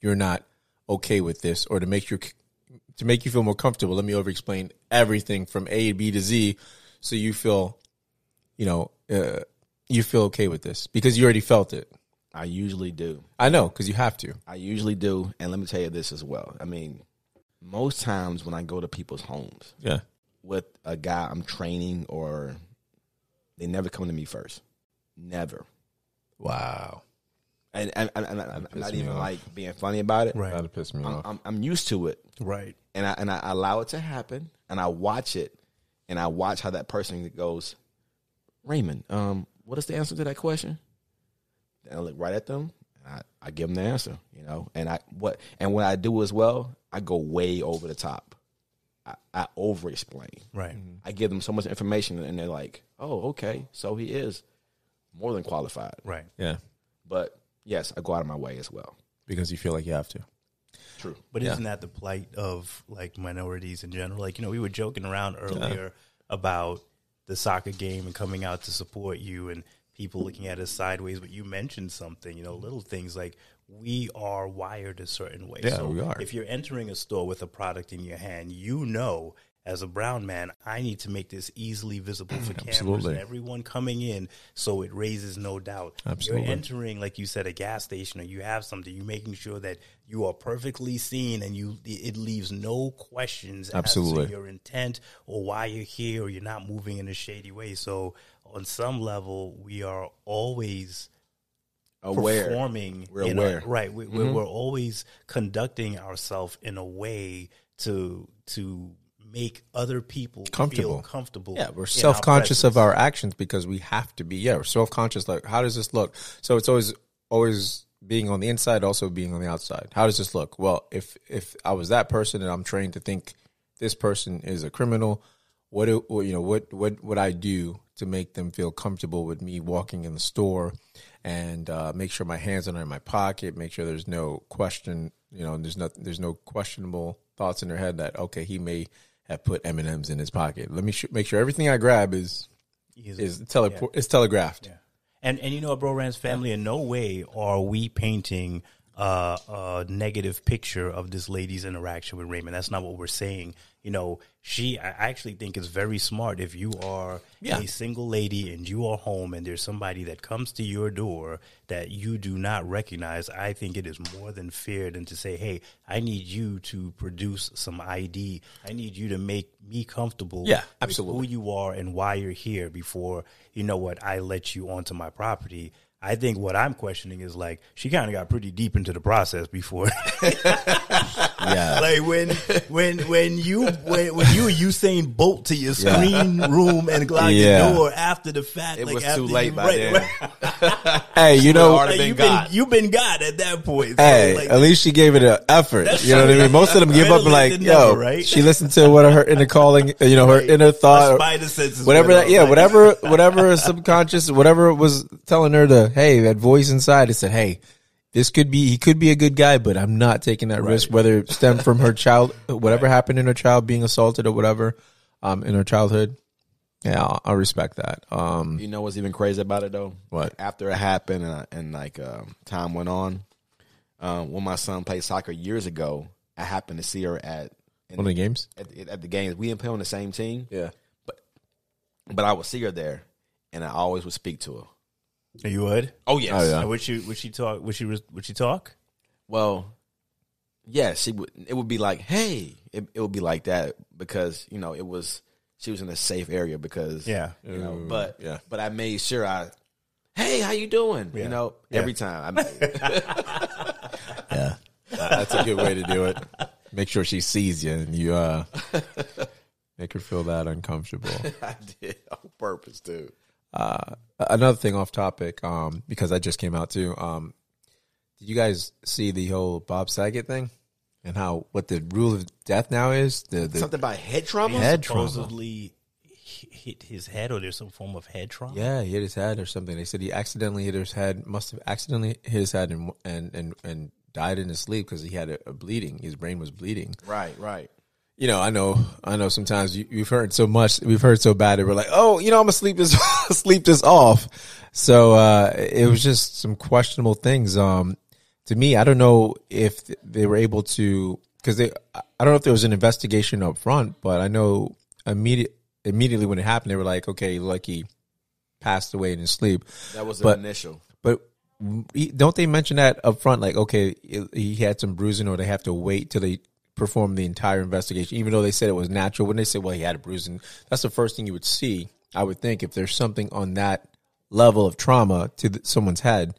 you're not okay with this, or to make you to make you feel more comfortable, let me over explain everything from A B to Z so you feel, you know, uh, you feel okay with this because you already felt it. I usually do. I know because you have to. I usually do, and let me tell you this as well. I mean, most times when I go to people's homes Yeah. with a guy I'm training, or they never come to me first. Never. Wow. And, and, and, and I'm pissed not even off. like being funny about it. Right. That'd piss me I'm, off. I'm, I'm used to it. right. and I and I allow it to happen, and I watch it, and I watch how that person goes. Raymond, um, what is the answer to that question? And I look right at them, and I, I give them the answer, you know. And I what and what I do as well, I go way over the top. I, I over explain. Right. I give them so much information, and they're like, "Oh, okay, so he is more than qualified." Right. Yeah. But yes, I go out of my way as well. Because you feel like you have to. True. But Yeah. isn't that the plight of like minorities in general? Like, you know, we were joking around earlier about the soccer game and coming out to support you and people looking at us sideways, but you mentioned something, you know, little things like we are wired a certain way. Yeah, so we are. if you're entering a store with a product in your hand, you know as a brown man, I need to make this easily visible for mm, cameras Absolutely. and everyone coming in so it raises no doubt. Absolutely. You're entering, like you said, a gas station or you have something, you're making sure that you are perfectly seen and you it leaves no questions as Absolutely. to your intent or why you're here or you're not moving in a shady way. So on some level, we are always Aware. performing. We're in a- aware. right? We, we're, mm-hmm. we're always conducting ourselves in a way to to make other people Comfortable. feel comfortable. Yeah, we're self conscious of our actions because we have to be. Yeah, we're self conscious. Like, how does this look? So it's always always being on the inside, also being on the outside. How does this look? Well, if if I was that person and I'm trained to think this person is a criminal, what do you know? What what would I do to make them feel comfortable with me walking in the store and uh, make sure my hands are in my pocket, make sure there's no question, you know, there's not there's no questionable thoughts in their head that okay, he may have put M and M's in his pocket. Let me sh- make sure everything I grab is Is- is tele- is telegraphed. And and you know, Bro Rand's family, in no way are we painting uh, a negative picture of this lady's interaction with Raymond. That's not what we're saying. You know, she. I actually think it's very smart if you are Yeah. a single lady and you are home and there's somebody that comes to your door that you do not recognize. I think it is more than fair than to say, "Hey, I need you to produce some ID. I need you to make me comfortable." Yeah, with absolutely. Who you are and why you're here before you know what I let you onto my property. I think what I'm questioning is like she kind of got pretty deep into the process before. *laughs* Yeah, *laughs* like when when when you when, when you Usain Bolt to your screen room and lock Yeah. your door after the fact. It like was after too late you, by right, then. right. *laughs* hey, you know, Like, been you've been God. you've been God at that point. So, Hey, like, at least she gave it an effort. You know what I mean? Most of them give up like, late than yo, never, right? she listened to what her inner calling, you know, her Right. inner Her thought, spider senses whatever that, off, yeah, like- whatever, whatever subconscious, whatever was telling her to, hey, that voice inside, it said, hey, this could be, he could be a good guy, but I'm not taking that risk, whether it stemmed from her *laughs* child, whatever happened in her child being assaulted or whatever, um, in her childhood. Yeah, I'll respect that. Um, You know what's even crazy about it though? What? After it happened and, I- and like um, time went on, um, when my son played soccer years ago, I happened to see her at One of the games. at, the- at the games, we didn't play on the same team, Yeah. but but I would see her there, and I always would speak to her. You would? Oh yes. Oh, yeah. Would she? Would she talk? Would she? Would she talk? Well, yeah, she would. It would be like, hey, it, it would be like that because you know it was she was in a safe area because Yeah. you know. Ooh, But yeah. but I made sure I, hey, how you doing? Yeah. You know, Yeah. every time. I, *laughs* made. Yeah. That's a good way to do it. Make sure she sees you and you uh make her feel that uncomfortable. *laughs* I did on purpose too. Uh, another thing off topic, um, because I just came out too. Um, did you guys see the whole Bob Saget thing and how what the rule of death now is? The, the Something about head trauma. Head trauma. supposedly h- hit his head, or there's some form of head trauma. yeah, he hit his head or something. They said he accidentally hit his head, must have accidentally hit his head and and and, and died in his sleep because he had a, a bleeding. His brain was bleeding. Right, right. You know, I know, I know. Sometimes you, we've heard so much, we've heard so bad that we're like, oh, you know, I'm gonna sleep this, *laughs* sleep this off. So uh, it was just some questionable things. Um, to me, I don't know if they were able to, because they, I don't know if there was an investigation up front, but I know immediate, immediately when it happened, they were like, okay, Lucky passed away in his sleep. That was the But- initial. But don't they mention that up front? Like, okay, he had some bruising, or they have to wait till they perform the entire investigation, even though they said it was natural. When they say, well, he had a bruising, that's the first thing you would see. I would think if there's something on that level of trauma to th- someone's head.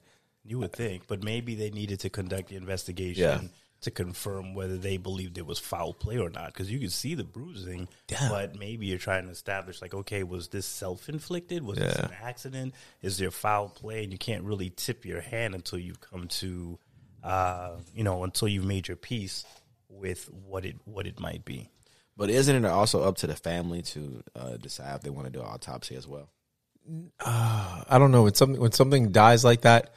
You would think, but maybe they needed to conduct the investigation Yeah. to confirm whether they believed it was foul play or not. Because you could see the bruising, Yeah. but maybe you're trying to establish, like, okay, was this self inflicted? Was this an accident? Is there foul play? And you can't really tip your hand until you've come to, uh, you know, until you've made your peace with what it what it might be. But isn't it also up to the family to uh, decide if they want to do an autopsy as well? I don't know when something when something dies like that.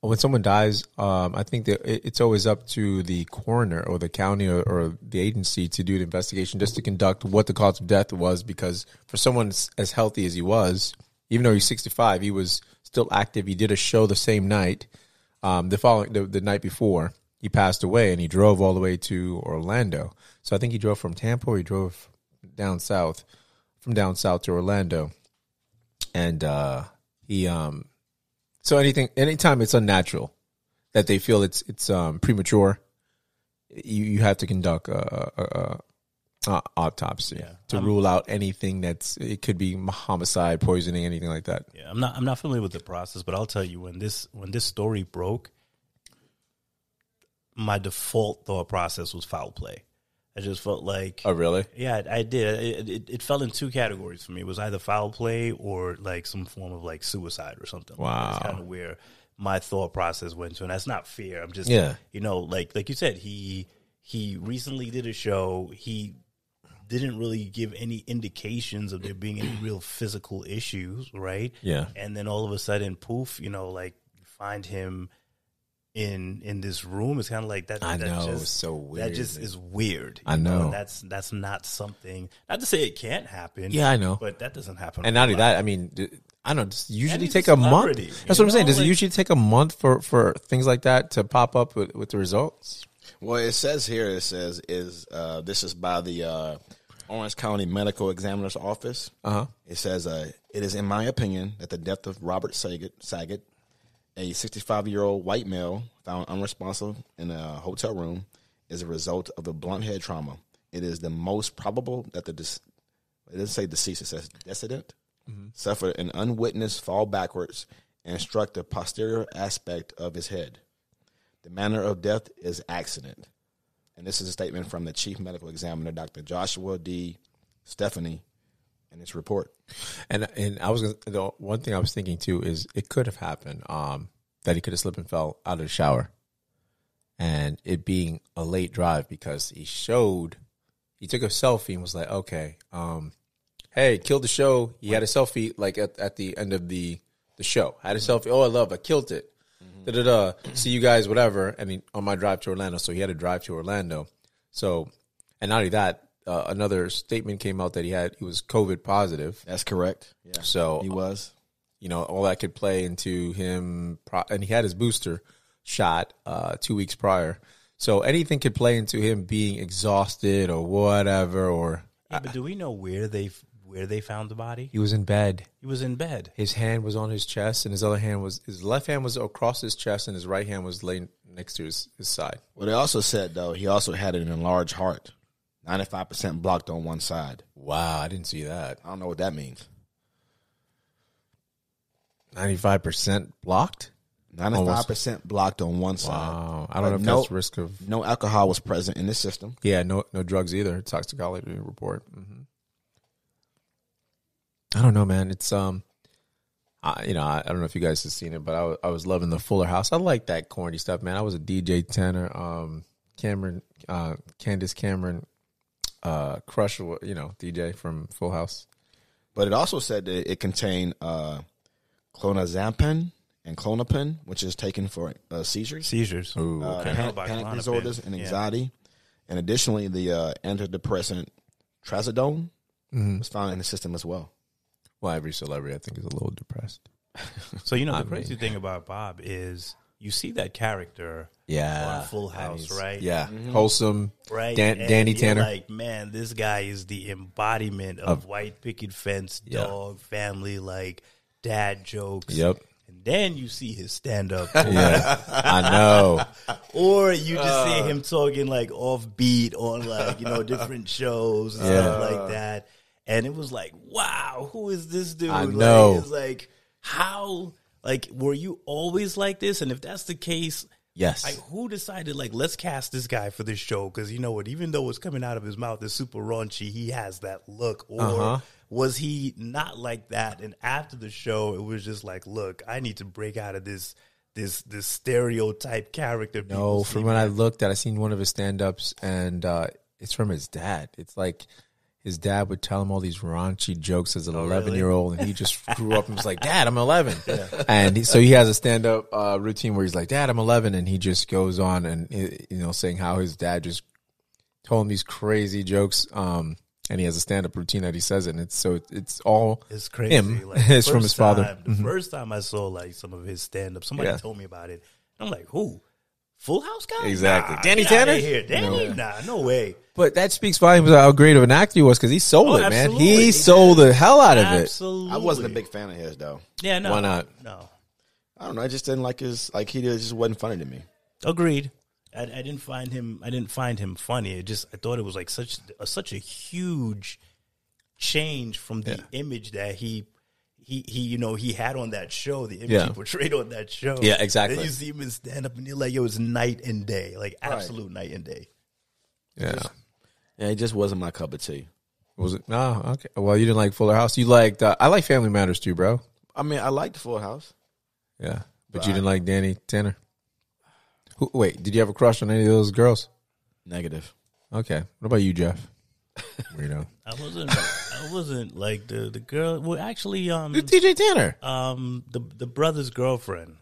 When someone dies, um, I think that it's always up to the coroner or the county or, or the agency to do the investigation, just to conduct what the cause of death was. Because for someone as- as healthy as he was, even though he's sixty five, he was still active. He did a show the same night, um, the following the, the night before he passed away, and he drove all the way to Orlando. So I think he drove from Tampa, or he drove down south, from down south to Orlando and uh he um so anything anytime it's unnatural that they feel it's it's um premature you you have to conduct a, a, a, a autopsy Yeah. to rule out anything that's it could be homicide poisoning anything like that Yeah, I'm not I'm not familiar with the process, but I'll tell you when this when this story broke, my default thought process was foul play. I just felt like oh really yeah, I, did. It, it, it fell in two categories for me. It was either foul play or like some form of like suicide or something. Wow. That's kind of where my thought process went to, and that's not fair. I'm just Yeah. you know, like like you said, he he recently did a show. He didn't really give any indications of there being any real physical issues, right? Yeah. And then all of a sudden, poof, you know, like you find him in in this room. It's kind of like that. I that know, just, it's so That just is weird. I you know. that's that's not something. Not to say it can't happen. Yeah, I know. but that doesn't happen. and a not only that i mean d- i don't know does usually he's a take a month that's you what i'm saying know, does it usually take a month for for things like that to pop up with, with the results Well, it says here. It says is uh, this is by the uh, Orange County Medical Examiner's Office. uh-huh It says uh, it is in my opinion that the death of Robert Saget, Saget a 65 year old white male found unresponsive in a hotel room, is a result of a blunt head trauma. It is the most probable that the dis- it doesn't say deceased. It says decedent mm-hmm. suffered an unwitnessed fall backwards and struck the posterior aspect of his head. The manner of death is accident. And this is a statement from the chief medical examiner, Dr. Joshua D. Stephany, in his report. And and I was gonna, the one thing I was thinking too is it could have happened um, that he could have slipped and fell out of the shower, and it being a late drive because he showed he took a selfie and was like, okay, um, hey, killed the show. He had a selfie like at, at the end of the the show. I Had a selfie. Oh, I love. I killed it. Da da da. See you guys, whatever. I mean, on my drive to Orlando, so he had to drive to Orlando. So, and not only that, uh, another statement came out that he had he was COVID positive. That's correct. Yeah. So He was. you know, all that could play into him, pro- and he had his booster shot uh, two weeks prior. So anything could play into him being exhausted or whatever. Or Yeah, but do we know where they where they found the body? he was in bed. He was in bed. His hand was on his chest, and his other hand was his left hand was across his chest, and his right hand was laying next to his, his side. Well, they also said though he also had an enlarged heart, ninety five percent blocked on one side. Wow, I didn't see that. I don't know what that means. Ninety five percent blocked. Ninety five percent blocked on one side. Wow, I don't know if no, that's risk of no alcohol was present in the system. yeah, no no drugs either. Toxicology report. hmm I don't know, man. It's um, I, you know, I, I don't know if you guys have seen it, but I, I was loving the Fuller House. I like that corny stuff, man. I was a DJ Tanner. Um, Cameron, uh, Candace Cameron, uh, crush, you know, DJ from Full House. But it also said that it contained uh, clonazepam and Klonopin, which is taken for uh, seizures, Seizures. Ooh, uh, okay. I panic, panic disorders, and Yeah. anxiety. And additionally, the uh, antidepressant trazodone was found in the system as well. Well, every celebrity I think is a little depressed. So you know *laughs* the I crazy mean- thing about Bob is you see that character Yeah, on Full House, right? Yeah, wholesome. right? Dan- Danny Tanner. Like, man, this guy is the embodiment of, white picket fence, Yeah. dog, family, like dad jokes. Yep. And then you see his stand up, *laughs* Yeah, I know. *laughs* or you just Uh. see him talking like offbeat on like you know different *laughs* shows and Yeah. stuff like that. And it was like, wow, who is this dude? I Like, know. it's like how. Like, were you always like this? And if that's the case, Yes. like who decided like let's cast this guy for this show because you know what even though what's coming out of his mouth is super raunchy he has that look or Uh-huh. was he not like that and after the show it was just like look i need to break out of this this this stereotype character No, from when me I looked at, I seen one of his stand ups, and uh, it's from his dad. It's like his dad would tell him all these raunchy jokes as an Oh, 11 year old, and he just *laughs* grew up and was like, Dad, I'm 11. And he, so he has a stand up uh, routine where he's like, Dad, I'm 11. And he just goes on and, you know, saying how his dad just told him these crazy jokes. Um, and he has a stand up routine that he says it. And it's so it's all it's crazy him. Like, *laughs* it's from his father. time- the first time i saw like some of his stand-up somebody Yeah. told me about it i'm like who full house guy Exactly. Nah, Danny Tanner? here danny nah no way But that speaks volumes of how great of an actor he was because he sold Oh, it, man. absolutely. He He sold the hell out of it. Absolutely. I wasn't a big fan of his though. Yeah, no. Why not? No. I don't know. I just didn't like his like he did, just wasn't funny to me. Agreed. I, I didn't find him. I didn't find him funny. It just I thought it was like such a, such a huge change from the image that he he he you know he had on that show. The image Yeah. he portrayed on that show. Yeah, exactly. Then you see him in stand up, and you're like, yo, it's night and day, like absolute night and day. Yeah. Yeah, it just wasn't my cup of tea. Was it? No. Okay. Well, you didn't like Fuller House. You liked. Uh, I like Family Matters too, bro. I mean, I liked Full House. Yeah, but you didn't like Danny Tanner. Who, wait, did you have a crush on any of those girls? Negative. Okay. What about you, Jeff? *laughs* Weirdo. I wasn't. I wasn't like the the girl. Well, actually, um, DJ Tanner. um, the the brother's girlfriend.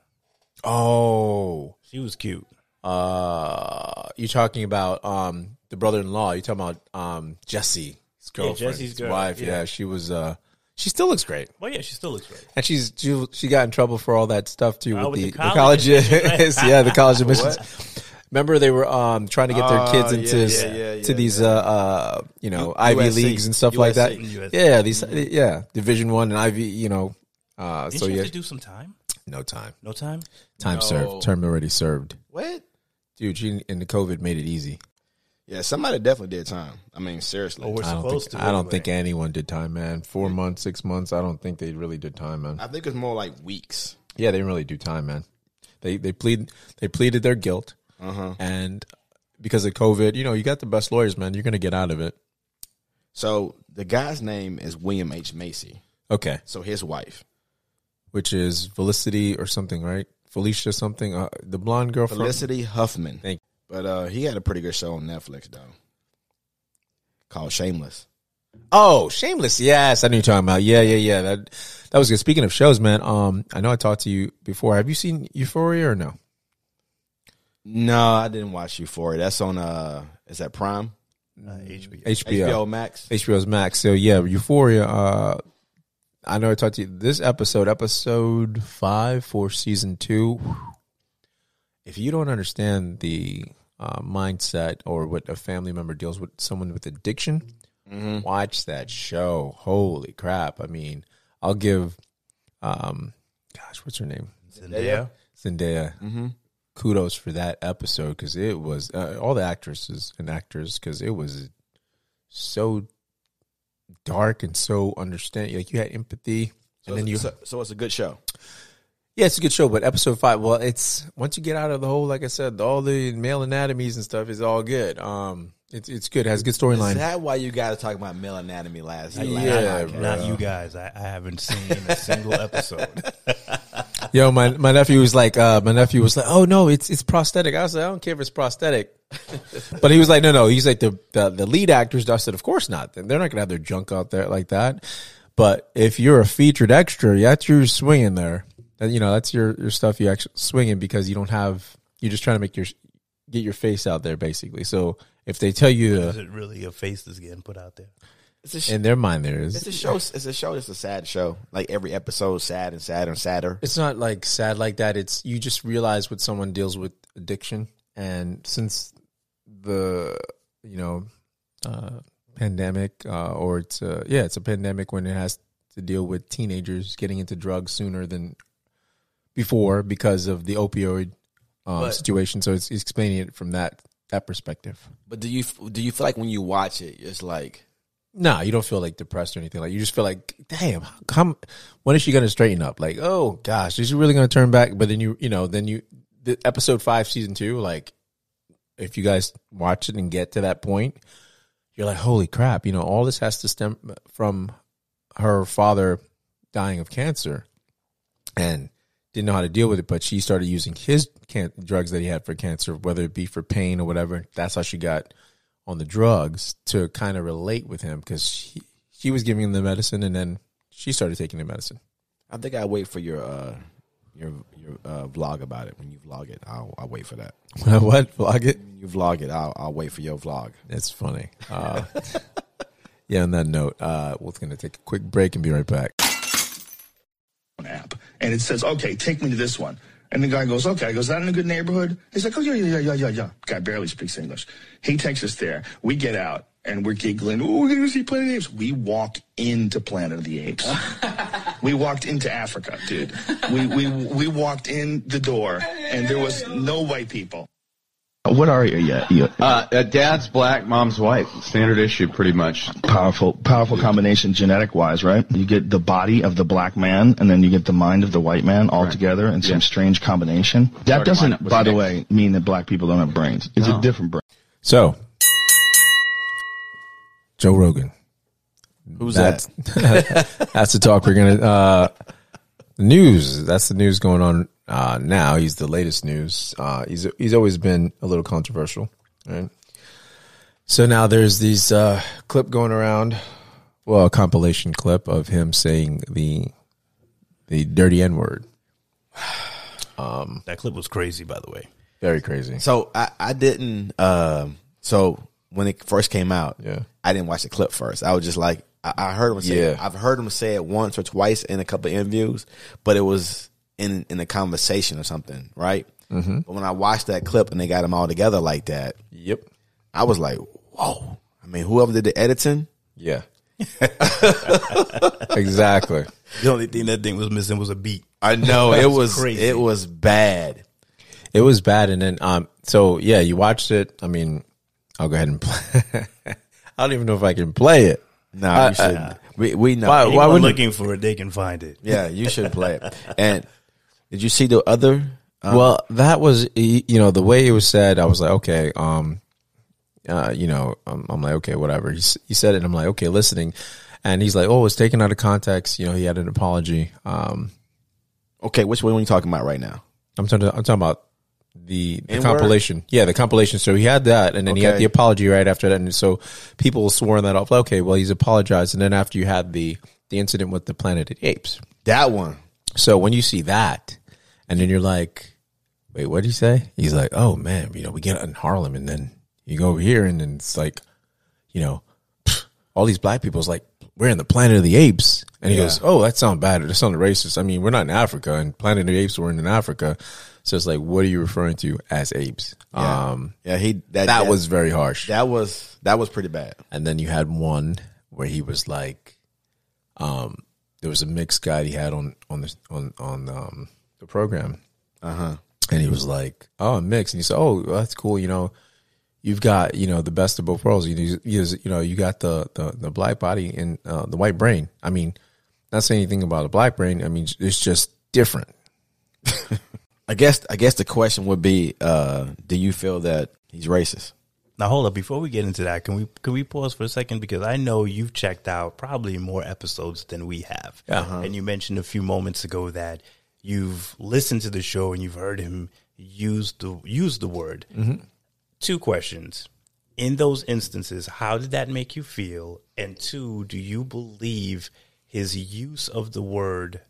Oh. She was cute. Uh, you talking about um the brother-in-law? You talking about um Jesse, his girlfriend, Jesse's his girl, wife? yeah. Yeah. she was. uh She still looks great. Well, yeah, she still looks great. And she's she, she got in trouble for all that stuff too Oh, with, with the, the the college college, *laughs* admissions, right? yeah, the college *laughs* admissions. Remember they were um trying to get their Oh, kids yeah, into yeah, yeah, to yeah, these yeah. uh uh you know U- Ivy USC, leagues and stuff like that. USC. Yeah, these yeah Division One and Ivy, you know. Uh, Didn't so she yeah, have to do some time? no time, No time. time No. served, term already served. What? Dude, she and the COVID made it easy. Yeah, somebody definitely did time. I mean, seriously. Or we're I don't supposed think to. I don't anyway. think anyone did time, man. Four months, six months. I don't think they really did time, man. I think it's more like weeks. Yeah, they didn't really do time, man. They they plead they pleaded their guilt, Uh-huh. and because of COVID, you know, you got the best lawyers, man. You're gonna get out of it. So the guy's name is William H. Macy. Okay, So his wife, which is Felicity or something, right? Felicia something, uh, the blonde girl from. Felicity Huffman. Thank But uh, he had a pretty good show on Netflix though, called Shameless. Oh, Shameless. Yes, I knew you were talking about. Yeah, yeah, yeah. That that was good. Speaking of shows, man. Um, I know I talked to you before. Have you seen Euphoria or no? No, I didn't watch Euphoria. That's on uh, is that Prime? Uh, HBO. HBO. HBO Max. HBO's Max. So yeah, Euphoria. Uh, I know I talked to you this episode, episode five for season two. If you don't understand the uh, mindset or what a family member deals with someone with addiction, watch that show. Holy crap! I mean, I'll give, um, gosh, what's her name? Zendaya. Zendaya. Kudos for that episode because it was uh, all the actresses and actors because it was so dark and so understand. Like you had empathy, and then you so, so it's a good show. Yeah, it's a good show, but episode five, well, it's once you get out of the whole, like I said, all the male anatomies and stuff is all good. Um, it's it's good, it has a good storyline. Is that why you guys to talk about male anatomy last? last Yeah, podcast? bro. Not you guys. I, I haven't seen a single episode. *laughs* Yo, my my nephew was like, uh, my nephew was like, oh no, it's it's prosthetic. I was like, I don't care if it's prosthetic, *laughs* but he was like, no, no. He's like the the, the lead actors. I said, of course not. They're not gonna have their junk out there like that. But if you're a featured extra, that's your swinging there. And, you know, that's your your stuff you actually swinging because you don't have. You're just trying to make your get your face out there, basically. So if they tell you Is it really a face that's getting put out there? It's a, sh- in their mind, there it's a show. It's a show. It's a sad show. Like every episode, sad and sadder and sadder. It's not like sad like that. It's you just realize what someone deals with addiction, and since the you know uh, pandemic uh, or it's uh, yeah it's a pandemic when it has to deal with teenagers getting into drugs sooner than before because of the opioid um, But- situation. So it's, it's explaining it from that that perspective. But do you do you feel like when you watch it, it's like No, you don't feel like depressed or anything. Like you just feel like, damn, come. When is she going to straighten up? Like, oh gosh, is she really going to turn back? But then you, you know, then you, the episode five, season two, like, if you guys watch it and get to that point, you're like, holy crap, you know, all this has to stem from her father dying of cancer, and didn't know how to deal with it. But she started using his can- drugs that he had for cancer, whether it be for pain or whatever. That's how she got on the drugs to kind of relate with him because she, she was giving him the medicine and then she started taking the medicine. I think I wait for your uh your your uh, vlog about it. When you vlog it, I'll I'll wait for that. *laughs* what? Vlog it? When you vlog it, I'll I'll wait for your vlog. It's funny. Uh, *laughs* yeah, on that note, uh, we're going to take a quick break and be right back. And it says, okay, take me to this one. And the guy goes, okay. I goes, is that in a good neighborhood? He's like, oh, yeah, yeah, yeah, yeah, yeah. Guy barely speaks English. He takes us there. We get out and we're giggling. Oh, we're going to see Planet of the Apes. We walk into Planet of the Apes. *laughs* we walked into Africa, dude. We, we, we walked in the door and there was no white people. What are you? Yeah, you Uh, uh, dad's black, mom's white. Standard issue, pretty much. powerful, powerful combination genetic wise, right? You get the body of the black man and then you get the mind of the white man all Right. together in some Yeah. strange combination. That Sorry, doesn't, by the mixed. way, mean that black people don't have brains. It's a different brain. So, Joe Rogan. Who's That's that? *laughs* that's the talk we're gonna. Uh, news. That's the news going on uh, now. He's the latest news. Uh, he's he's always been a little controversial, right? So now there's these uh, clip going around. Well, a compilation clip of him saying the the dirty N word. *sighs* That clip was crazy, by the way. Very crazy. So I I didn't. Um, so when it first came out, Yeah. I didn't watch the clip first. I was just like, I, I heard him say, Yeah. I've heard him say it once or twice in a couple of interviews, but it was in in a conversation or something, right? Mm-hmm. But when I watched that clip and they got them all together like that, Yep. I was like, whoa. I mean, whoever did the editing, Yeah. *laughs* exactly. The only thing that thing was missing was a beat. I know it *laughs* was crazy. it was bad. It was bad, and then um. So yeah, you watched it. I mean, I'll go ahead and play. *laughs* I don't even know if I can play it. No, I- you should. I- we we know. Why- Anyone why wouldn't- looking for it, they can find it. Yeah, you should play it. And did you see the other? Um, well, that was you know the way it was said. I was like, okay, um, uh, you know, I'm, I'm like, okay, whatever. He he said it. and I'm like, okay, listening, and he's like, oh, it's taken out of context. You know, he had an apology. Um, okay, which one are you talking about right now? I'm talking. I'm talking about the, the compilation. Yeah, the compilation. So he had that, and then he had the apology right after that, and so people swore that off. Like, Okay, well, he's apologized, and then after you had the the incident with the Planet of the Apes. That one. So when you see that, and then you're like, wait, what did he say? He's like, oh man, you know, we get in Harlem, and then you go over here, and then it's like, you know, all these black people. It's like we're in the Planet of the Apes, and he Yeah. goes, "Oh, that sounds bad. That sounds racist. I mean, we're not in Africa, and Planet of the Apes were in in Africa." So it's like, what are you referring to as apes? Yeah. Um, Yeah, he that that was very harsh. that was that was pretty bad. And then you had one where he was like, um, there was a mixed guy he had on on the on on um, the program, Uh huh. and he was like, "Oh, I'm mixed," and he said, "Oh, that's cool. You know, you've got you know the best of both worlds. You know, you, you know, you got the the, the black body and uh, the white brain. I mean, not saying anything about a black brain. I mean, it's just different. *laughs* I guess I guess the question would be, uh, do you feel that he's racist? Now hold up, before we get into that, can we can we pause for a second because I know you've checked out probably more episodes than we have. Yeah. And you mentioned a few moments ago that you've listened to the show and you've heard him use the use the word. Mm-hmm. Two questions. In those instances, how did that make you feel? And two, do you believe his use of the word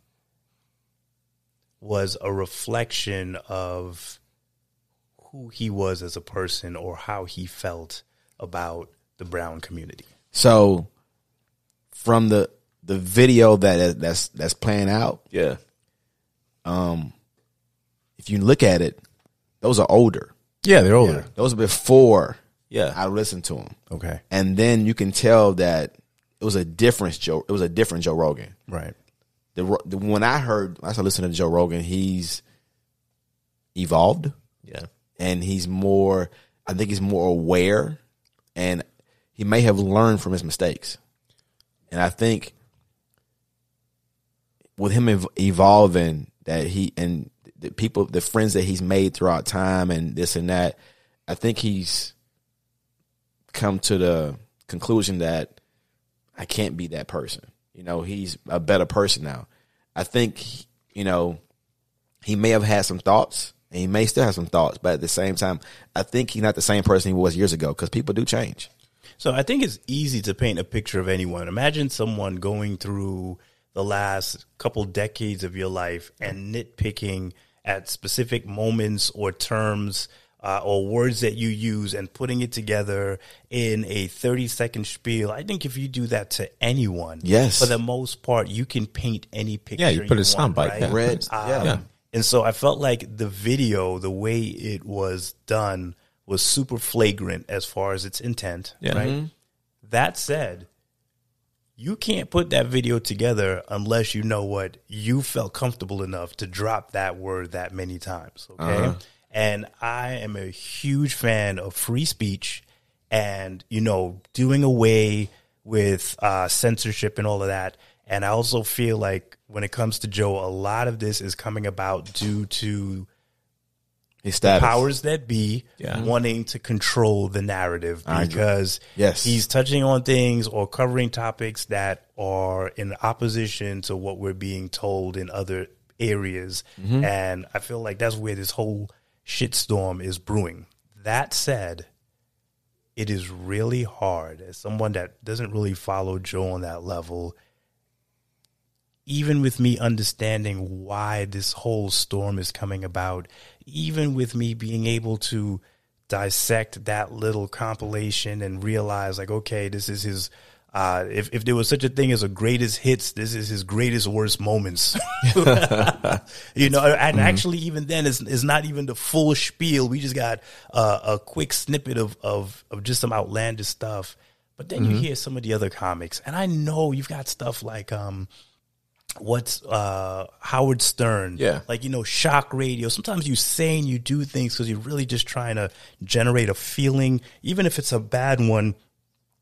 was a reflection of who he was as a person or how he felt about the brown community. So, from the the video that that's that's playing out, Yeah, um, if you look at it, those are older. yeah, they're older. Those are before Yeah, I listened to them. Okay. and then you can tell that it was a different Joe. It was a different Joe Rogan. Right. The, the when I heard, I started listening to Joe Rogan. He's evolved. yeah, and he's more I think he's more aware and he may have learned from his mistakes. And I think with him ev- evolving that he and the people the friends that he's made throughout time and this and that, I think he's come to the conclusion that I can't be that person. You know, he's a better person now. I think you know he may have had some thoughts and he may still have some thoughts, but at the same time, I think he's not the same person he was years ago because people do change. So I think it's easy to paint a picture of anyone. Imagine someone going through the last couple decades of your life and nitpicking at specific moments or terms uh, or words that you use and putting it together in a 30 second spiel. I think if you do that to anyone, Yes. for the most part, you can paint any picture. Yeah, you put a want, soundbite, right? yeah. Red, Um, yeah. And so I felt like the video, the way it was done, was super flagrant as far as its intent. Yeah. Right. That said, you can't put that video together unless you know what you felt comfortable enough to drop that word that many times. Okay. And I am a huge fan of free speech and, you know, doing away with uh, censorship and all of that. And I also feel like when it comes to Joe, a lot of this is coming about due to His status. powers that be Yeah. wanting to control the narrative because Yes. he's touching on things or covering topics that are in opposition to what we're being told in other areas. Mm-hmm. And I feel like that's where this whole shitstorm is brewing. That said, it is really hard as someone that doesn't really follow Joe on that level even with me understanding why this whole storm is coming about, even with me being able to dissect that little compilation and realize, like, okay, this is his. Uh, if if there was such a thing as a greatest hits, this is his greatest worst moments. *laughs* you know, and actually, even then, it's, it's not even the full spiel. We just got uh, a quick snippet of, of of just some outlandish stuff. But then you hear some of the other comics, and I know you've got stuff like um, what's uh Howard Stern. Yeah. Like, you know, shock radio. Sometimes you say and you do things because you're really just trying to generate a feeling, even if it's a bad one.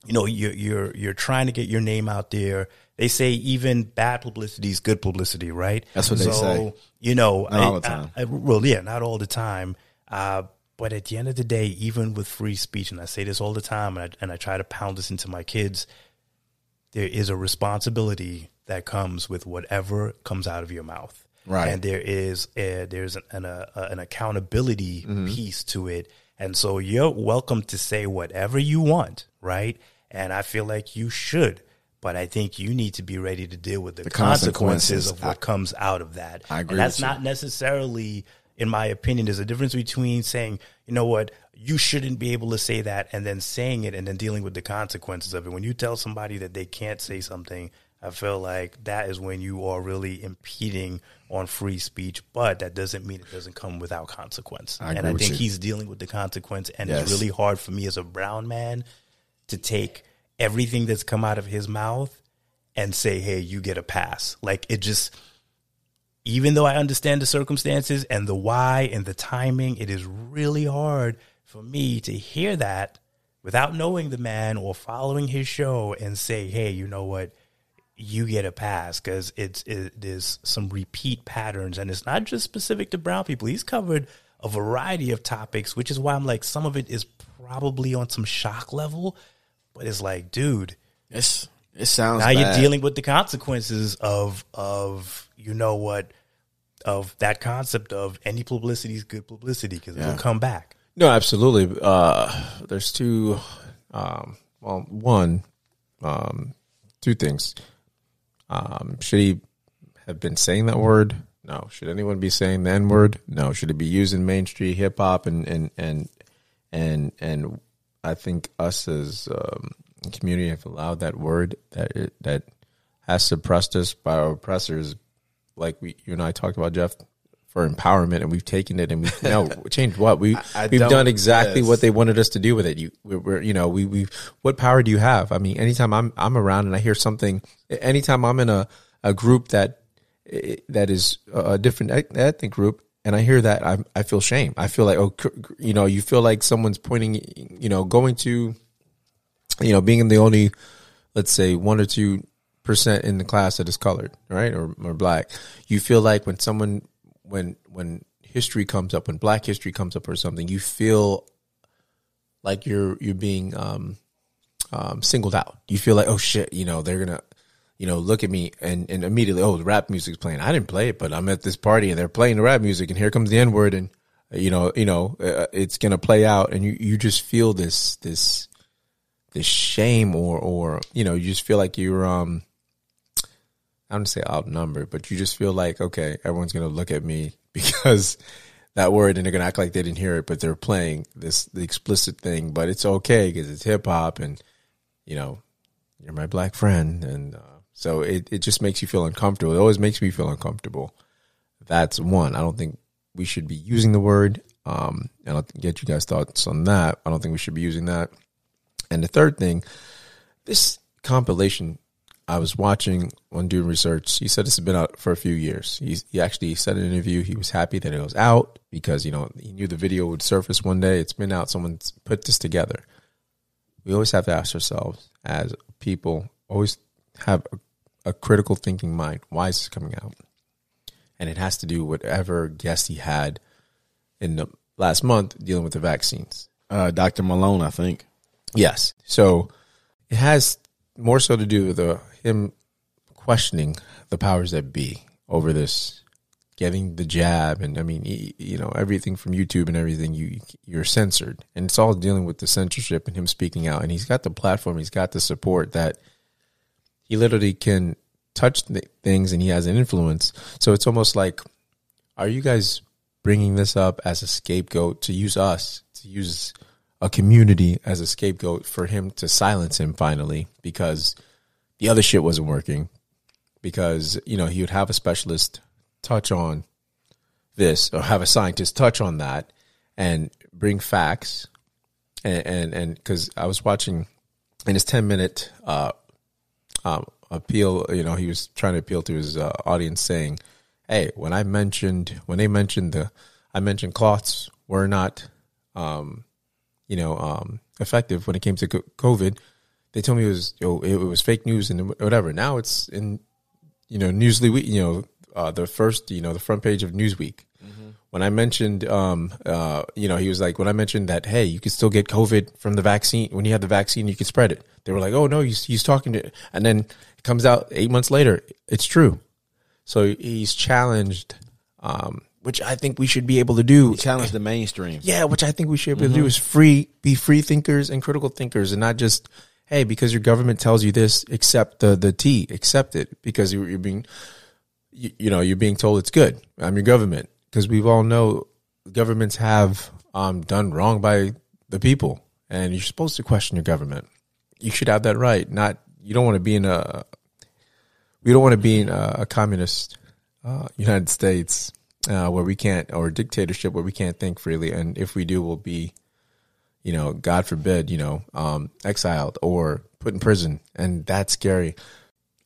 You know, you're you're you're trying to get your name out there. They say even bad publicity is good publicity, right? That's what they say. You know, Not all the time. I- I- well, yeah, not all the time. Uh, but at the end of the day, even with free speech, and I say this all the time, and I, and I try to pound this into my kids, there is a responsibility that comes with whatever comes out of your mouth. Right. And there is a, there's an an, uh, an accountability piece to it. And so you're welcome to say whatever you want, right? And I feel like you should, but I think you need to be ready to deal with the, consequences, consequences. of what comes out of that. I agree And that's with you. not necessarily in my opinion, there's a difference between saying, you know what, you shouldn't be able to say that, and then saying it and then dealing with the consequences of it. When you tell somebody that they can't say something, I feel like that is when you are really impeding on free speech, but that doesn't mean it doesn't come without consequence. I and I think you. he's dealing with the consequence, and Yes. it's really hard for me as a brown man to take everything that's come out of his mouth and say, "Hey, you get a pass." Like it just even though I understand the circumstances and the why and the timing, it is really hard for me to hear that without knowing the man or following his show and say, "Hey, you know what? You get a pass because it's it, there's some repeat patterns, and it's not just specific to brown people. He's covered a variety of topics, which is why I'm like, some of it is probably on some shock level, but it's like, dude, It's it sounds now you're dealing with the consequences of of you know what of that concept of any publicity is good publicity because it'll come back. No, absolutely. Uh, there's two. Um, well, one, um, two things. Um, should he have been saying that word? No. Should anyone be saying the N word? No. Should it be used in mainstream hip hop and and and and and I think us as um, community have allowed that word that it, that has suppressed us by our oppressors, like we you and I talked about Jeff for empowerment, and we've taken it and we've no *laughs* changed what we I we've done exactly yes. what they wanted us to do with it. You we're, we're you know we we what power do you have? I mean, anytime I'm I'm around and I hear something, anytime I'm in a a group that that is a different ethnic group and I hear that I I feel shame. I feel like oh you know you feel like someone's pointing you know going to you know being in the only let's say one or two percent in the class that is colored right or or black you feel like when someone when when history comes up when black history comes up or something you feel like you're you're being um um singled out you feel like oh shit you know they're gonna you know, look at me and, and immediately, oh, the rap music's playing. I didn't play it, but I'm at this party and they're playing the rap music and here comes the N word and, uh, you know, you know, uh, it's going to play out and you, you just feel this, this, this shame or, or, you know, you just feel like you're, um, I don't say outnumbered, but you just feel like, okay, everyone's going to look at me *laughs* because that word and they're going to act like they didn't hear it, but they're playing this, the explicit thing, but it's okay because it's hip hop and, you know, you're my black friend. And, uh, so it, it just makes you feel uncomfortable. It always makes me feel uncomfortable. That's one. I don't think we should be using the word. Um, and I'll get you guys thoughts on that. I don't think we should be using that. And the third thing, this compilation I was watching on doing research. He said this has been out for a few years. He's, he actually said in an interview he was happy that it was out because you know he knew the video would surface one day. It's been out. Someone's put this together. We always have to ask ourselves as people, always have a, a critical thinking mind. Why is this coming out? And it has to do with whatever guest he had in the last month dealing with the vaccines. uh, Dr. Malone, I think. Yes. So it has more so to do with uh, him questioning the powers that be over this getting the jab and I mean you know everything from YouTube and everything you you're censored. And it's all dealing with the censorship and him speaking out. And he's got the platform he's got the support that he literally can touch th- things and he has an influence. So it's almost like are you guys bringing this up as a scapegoat to use us to use a community as a scapegoat for him to silence him finally because the other shit wasn't working. Because you know he would have a specialist touch on this or have a scientist touch on that and bring facts. And and and because I was watching in his 10 minute uh um appeal you know he was trying to appeal to his uh, audience saying hey when I mentioned when they mentioned the I mentioned cloths were not um you know um effective when it came to covid they told me it was yo, it was fake news and whatever now it's in you know Newsweek, you know, uh, the first, you know, the front page of Newsweek. When I mentioned, um, uh, you know, he was like, when I mentioned that, hey, you could still get COVID from the vaccine. When you have the vaccine, you can spread it. They were like, oh no, he's he's talking to, and then it comes out eight months later, it's true. So he's challenged, um, which I think we should be able to do. He challenged the mainstream. Yeah, which I think we should be able to do is free, be free thinkers and critical thinkers, and not just hey, because your government tells you this, accept the the T, accept it because you're, you're being, you, you know, you're being told it's good. I'm your government. because we've all know governments have um, done wrong by the people, and you're supposed to question your government. You should have that right. Not you don't want to be in a we don't want to be in a, a communist uh, United States uh, where we can't or dictatorship where we can't think freely, and if we do, we'll be you know, God forbid, you know, um, exiled or put in prison, and that's scary.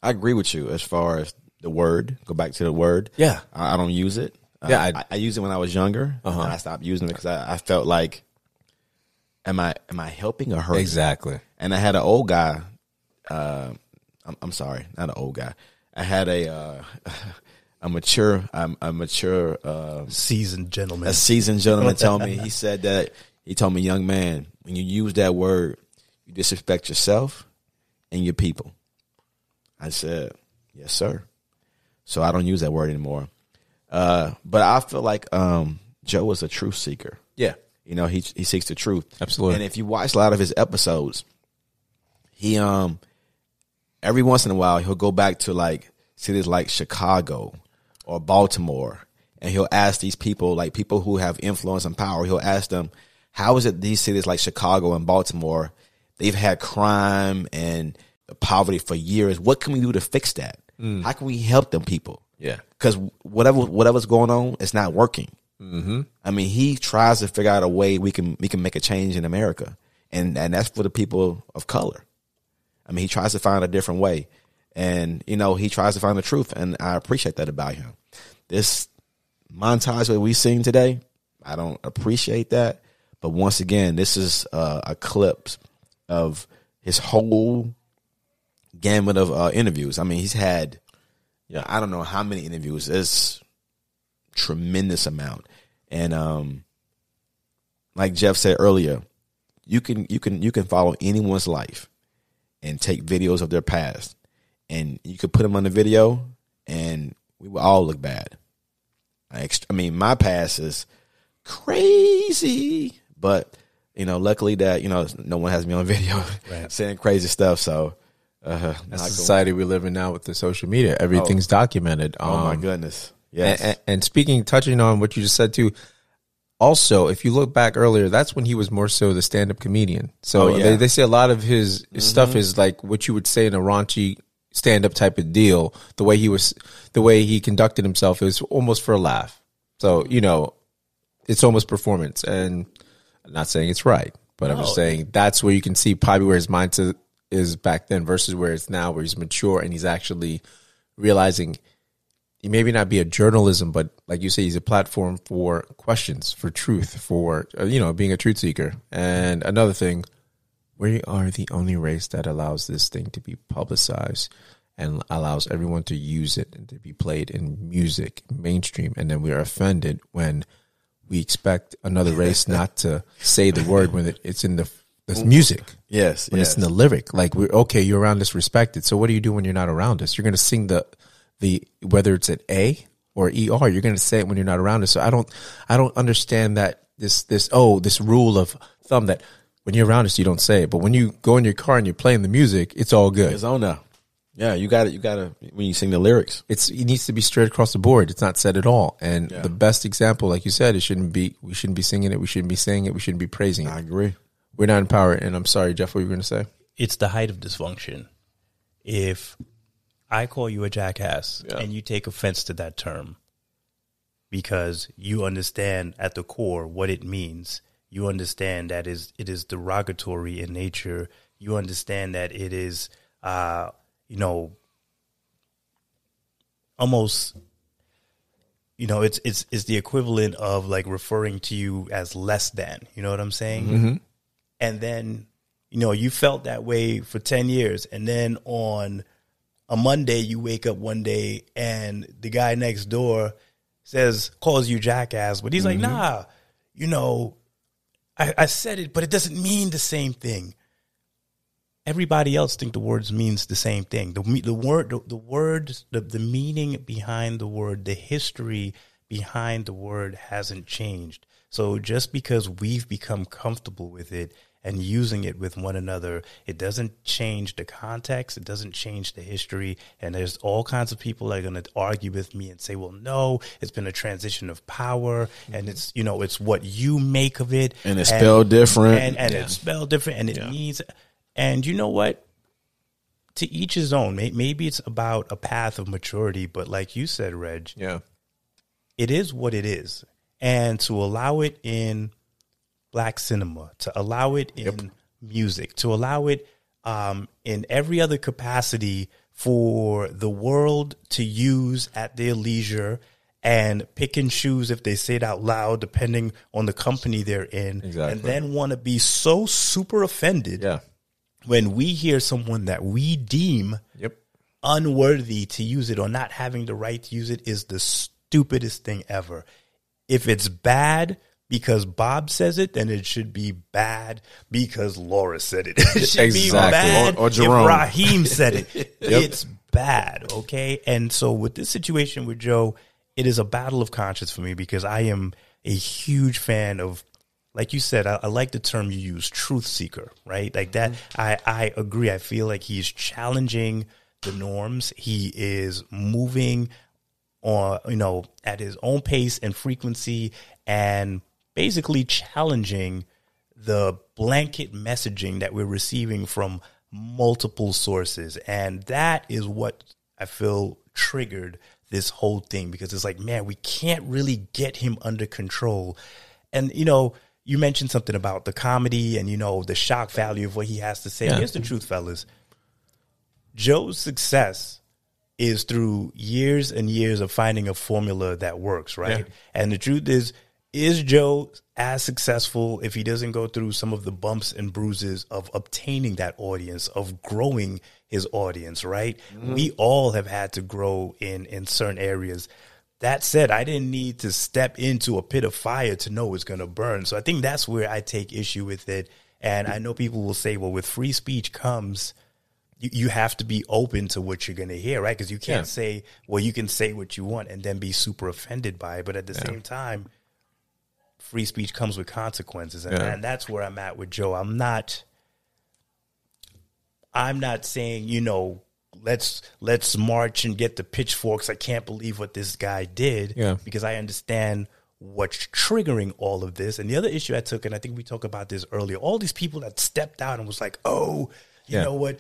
I agree with you as far as the word. Go back to the word. Yeah. I, I don't use it. Uh, Yeah, I, I- I, used it when I was younger, Uh-huh. and I stopped using it because I, I felt like, am I am I helping or hurting? Exactly. And I had an old guy. Uh, I'm, I'm sorry, not an old guy. I had a uh, *laughs* a mature, um, a mature, uh, Seasoned gentleman. a seasoned gentleman told me. He said that he told me, young man, when you use that word, you disrespect yourself and your people. I said, yes, sir. So I don't use that word anymore. Uh, but I feel like um, Joe is a truth seeker. Yeah. You know, he he seeks the truth. Absolutely. And if you watch a lot of his episodes, he um every once in a while he'll go back to like cities like Chicago or Baltimore and he'll ask these people, like people who have influence and power, he'll ask them, How is it these cities like Chicago and Baltimore, they've had crime and poverty for years. What can we do to fix that? How can we help them people? Yeah. because whatever whatever's going on, it's not working. Mm-hmm. I mean, he tries to figure out a way we can we can make a change in America, and and that's for the people of color. I mean, he tries to find a different way, and you know, he tries to find the truth, and I appreciate that about him. This montage that we've seen today, I don't appreciate that, but once again, this is uh, a clip of his whole gamut of uh, interviews. I mean, he's had, yeah, I don't know how many interviews. It's tremendous amount, and um, like Jeff said earlier, you can you can you can follow anyone's life and take videos of their past, and you could put them on the video, and we would all look bad. I, I mean, my past is crazy, but you know, luckily that you know no one has me on video *laughs* saying crazy stuff. So, uh, That's the society we live in now with the social media. Everything's documented. oh my Um, goodness, yes, And, and, speaking, touching on what you just said too. Also, if you look back earlier, that's when he was more so the stand-up comedian. So Oh, yeah. Mm-hmm. they, they say a lot of his, his stuff is like what you would say in a raunchy stand-up type of deal. The way he was, the way he conducted himself is almost for a laugh. So you know, it's almost performance. And I'm not saying it's right, but I'm just saying that's where you can see probably where his mindset is back then versus where it's now, where he's mature and he's actually realizing he maybe not be a journalism, but like you say, he's a platform for questions, for truth, for uh, you know being a truth seeker. And another thing, we are the only race that allows this thing to be publicized and allows everyone to use it and to be played in music, mainstream, and then we are offended when we expect another race *laughs* not to say the word when it, it's in the, the music yes, when yes. it's in the lyric. Like we're okay, you're around us respected. So what do you do when you're not around us? You're gonna sing the the whether it's an A or ER, you're gonna say it when you're not around us. So I don't I don't understand that this this oh, this rule of thumb that when you're around us you don't say it. But when you go in your car and you're playing the music, it's all good. It's on there. Yeah, you got it. You got to when you sing the lyrics. It's it needs to be straight across the board. It's not said at all. And Yeah. the best example, like you said, it shouldn't be we shouldn't be singing it, we shouldn't be saying it, we shouldn't be praising I it. I agree. We're not in power. And I'm sorry, Jeff, what were you gonna say? it's the height of dysfunction. If I call you a jackass Yeah. and you take offense to that term because you understand at the core what it means, you understand that is it is derogatory in nature. You understand that it is, uh, you know, almost you know it's it's it's the equivalent of like referring to you as less than. You know what i'm saying? And then you know you felt that way for 10 years. And then on a monday you wake up one day and the guy next door says calls you jackass. But he's like nah you know I, I said it but it doesn't mean the same thing everybody else think the words means the same thing. The the word the, the words the, the meaning behind the word, the history behind the word hasn't changed. So just because we've become comfortable with it and using it with one another, it doesn't change the context, it doesn't change the history. And there's all kinds of people that are going to argue with me and say, well, no, it's been a transition of power and mm-hmm. it's, you know, it's what you make of it. And it's spelled different. And, and it's spelled different and it means, and you know what? To each his own. Maybe it's about a path of maturity, but like you said, Reg, Yeah. it is what it is. And to allow it in black cinema, to allow it in music, to allow it um, in every other capacity for the world to use at their leisure and pick and choose if they say it out loud, depending on the company they're in, Exactly. and then want to be so super offended Yeah. when we hear someone that we deem Yep. unworthy to use it or not having the right to use it is the stupidest thing ever. If it's bad because Bob says it, then it should be bad because Laura said it. *laughs* It should be bad Or- or Jerome. if Raheem said it. *laughs* It's bad, okay? And so with this situation with Joe, it is a battle of conscience for me because I am a huge fan of like you said, I, I like the term you use, truth seeker, right? Like that. Mm-hmm. I, I agree. I feel like he's challenging the norms. He is moving on, you know, at his own pace and frequency and basically challenging the blanket messaging that we're receiving from multiple sources. And that is what I feel triggered this whole thing because it's like, man, we can't really get him under control. And, you know, you mentioned something about the comedy and, you know, the shock value of what he has to say. Here's the truth, fellas. Joe's success is through years and years of finding a formula that works, right? And the truth is, is Joe as successful if he doesn't go through some of the bumps and bruises of obtaining that audience, of growing his audience, right? Mm-hmm. We all have had to grow in in certain areas. That said, I didn't need to step into a pit of fire to know it's going to burn. So I think that's where I take issue with it. And I know people will say, well, with free speech comes you, you have to be open to what you're going to hear, right? Because you can't Yeah. say, well, you can say what you want and then be super offended by it. But at the same time, free speech comes with consequences. And, Yeah. and that's where I'm at with Joe. I'm not, I'm not saying, you know, let's let's march and get the pitchforks. I can't believe what this guy did. Yeah. Because I understand what's triggering all of this. And the other issue I took, and I think we talked about this earlier, all these people that stepped out and was like, oh, you Yeah. know what?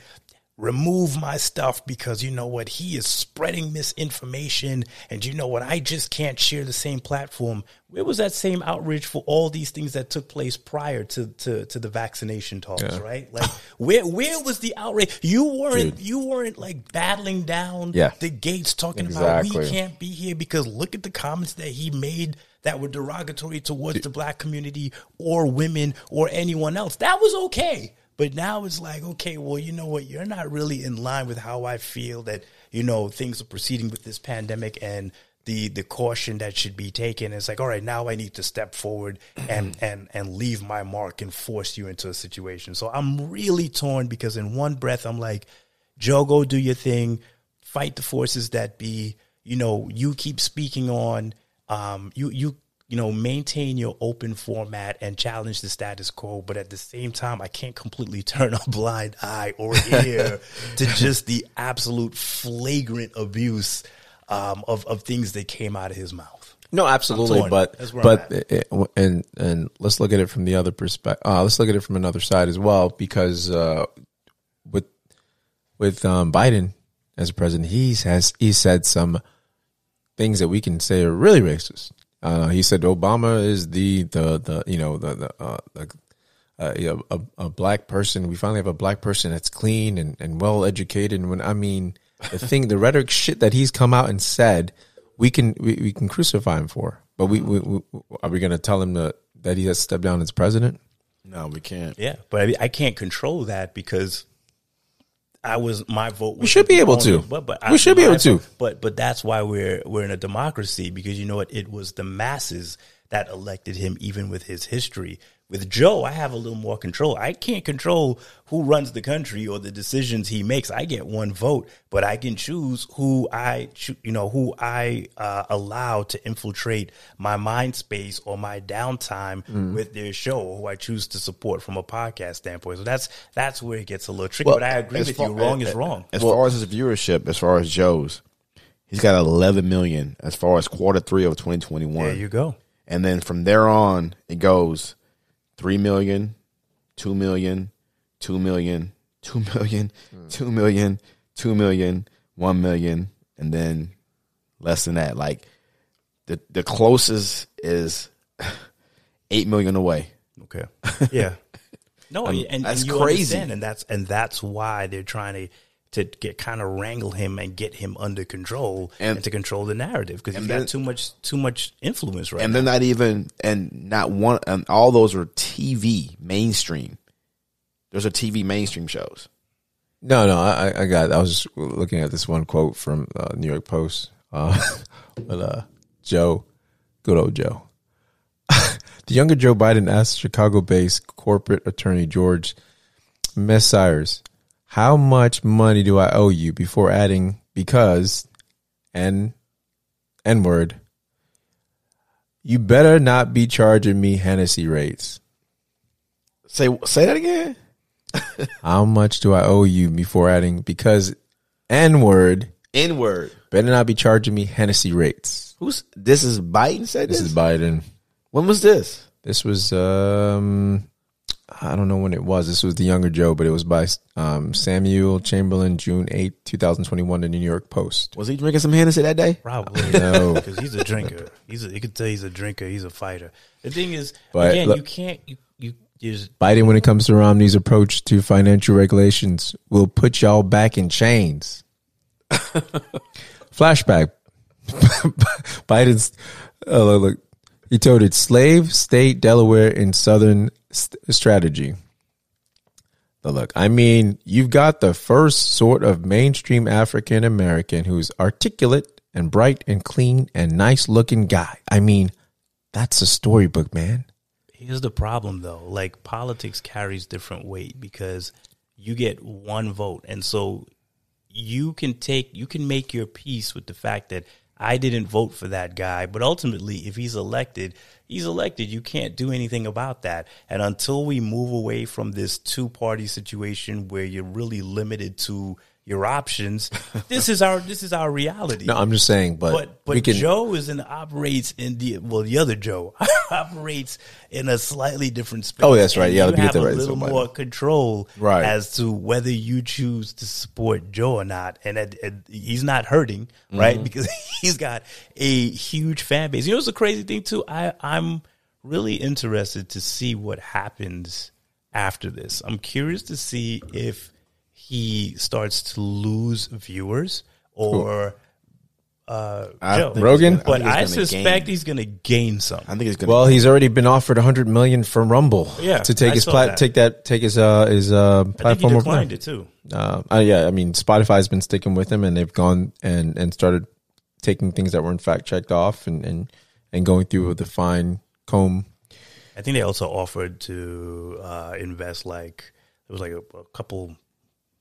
Remove my stuff because you know what? He is spreading misinformation. And you know what? I just can't share the same platform. Where was that same outrage for all these things that took place prior to, to, to the vaccination talks, Yeah. right? Like where where was the outrage? You weren't you weren't like battling down Yeah. the gates talking about we can't be here because look at the comments that he made that were derogatory towards the black community or women or anyone else. That was okay. But now it's like, okay, well, you know what? You're not really in line with how I feel that, you know, things are proceeding with this pandemic and the the caution that should be taken. It's like, all right, now I need to step forward and *clears throat* and and leave my mark and force you into a situation. So I'm really torn because in one breath I'm like, Joe, go do your thing, fight the forces that be. You know, you keep speaking on. Um, you you you know maintain your open format and challenge the status quo, but at the same time, I can't completely *laughs* turn a blind eye or ear to *laughs* just the absolute flagrant abuse um, of of things that came out of his mouth. No, absolutely, but but it, and and let's look at it from the other perspective. Uh, let's look at it from another side as well, because uh, with with um, Biden as president, he has he said some things that we can say are really racist. Uh, he said Obama is the the the you know the the, uh, the uh, you know, a, a black person. We finally have a black person that's clean and, and well educated. And when I mean the thing, the rhetoric shit that he's come out and said, we can we, we can crucify him for. But we, we, we are we going to tell him that that he has stepped down as president? No, we can't. Yeah, but I, I can't control that because I was my vote. Was should be able to. But, but We should be able to. But but that's why we're we're in a democracy because you know what? It was the masses that elected him, even with his history. With Joe, I have a little more control. I can't control who runs the country or the decisions he makes. I get one vote, but I can choose who I, choo- you know, who I uh, allow to infiltrate my mind space or my downtime with their show, or who I choose to support from a podcast standpoint. So that's that's where it gets a little tricky. but I agree with far- you. Wrong is wrong. As far as his viewership, as far as Joe's, he's got 11 million as far as quarter three of 2021. There you go. And then from there on, it goes 3 million, 2 million, 2 million, 2 million, hmm. 2 million, 2 million, 1 million, and then less than that. Like the the closest is *laughs* 8 million away. Okay. *laughs* Yeah. No, um, and, and that's you crazy. understand, and that's and that's why they're trying to to get kind of wrangle him and get him under control and, And- to control the narrative because he's and got too much too much influence right and now. they're not even and not one and all those are TV mainstream. Those are TV mainstream shows. No, no, I, I got. I was just looking at this one quote from uh, New York Post. Uh, *laughs* but uh, Joe, good old Joe. *laughs* the younger Joe Biden asked Chicago-based corporate attorney George Mesires, "How much money do I owe you?" Before adding, "Because," and N word. You better not be charging me Hennessy rates. Say say that again. *laughs* How much do I owe you before adding because N word N word. better not be charging me Hennessy rates. Who's this? Is Biden said This this? is Biden. when was this? This was um I don't know when it was. This was the younger Joe, but it was by um, Samuel Chamberlain, June 8, 2021, in the New York Post. Was he drinking some Hennessy that day? Probably *laughs* No. *laughs* because he's a drinker. He's a, you can tell he's a drinker. He's a fighter. The thing is, But again, look- you can't you you there's Biden, when it comes to Romney's approach to financial regulations, will put y'all back in chains. *laughs* Flashback. Biden's, uh, look, look, he told it slave state Delaware in Southern st- strategy. Now, look, I mean, you've got the first sort of mainstream African American who's articulate and bright and clean and nice looking guy. I mean, that's a storybook, man. Here's the problem though. Like politics carries different weight because you get one vote. And so you can take you can make your peace with the fact that I didn't vote for that guy, but ultimately if he's elected, he's elected. You can't do anything about that. And until we move away from this two-party situation where you're really limited to your options, *laughs* this is our this is our reality. No, I'm just saying, but, But but can. Joe is in operates in the well the other Joe *laughs* operates in a slightly different space. Oh, that's right. Yeah, you have a right. little Somebody. more control Right. as to whether you choose to support Joe or not. And it- he's not hurting, mm-hmm. right? Because *laughs* he's got a huge fan base. You know, it's a crazy thing too. I I'm really interested to see what happens after this. I'm curious to see if he starts to lose viewers or uh, Joe. Rogan? gonna- But think I suspect gain. he's going to gain some. I think he's gonna. well, he's already been offered 100 million from Rumble. Yeah, to take I his saw plat, that. take that, take his uh his uh I think he platform over. declined it too. Uh, uh, yeah, I mean, Spotify's been sticking with him, and they've gone and and started taking things that were in fact checked off, and and and going through with the fine comb. I think they also offered to uh, invest like it was like a, a couple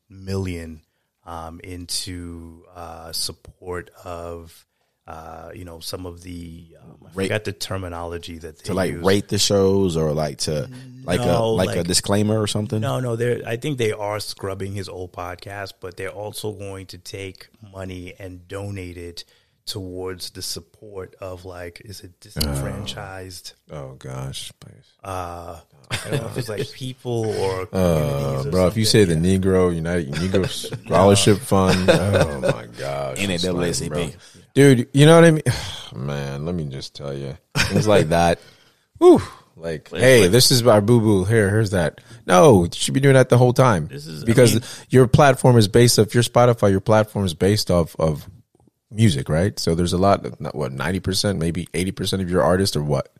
million um, into uh, support of uh, you know some of the um, I Rate- forgot the terminology that they to like use. rate the shows or like to like a No, like, a disclaimer or something. No, no, they're. I think they are scrubbing his old podcast, but they're also going to take money and donate it towards the support of like, is it disenfranchised? Oh gosh, please. Uh, I don't know if it's like *laughs* people or Uh, communities or bro, if you something. say the Negro United Negro *laughs* Scholarship Fund, *laughs* oh my gosh, it's NAACP. bro. dude. You know what I mean? *sighs* Man, let me just tell you things like that. Whew, like, hey, this is our boo boo. Here, here's that. No, you should be doing that the whole time. This is- I because mean- your platform is based off your Spotify. Your platform is based off of music, right? So there's a lot. Not what ninety percent, maybe eighty percent of your artist or what.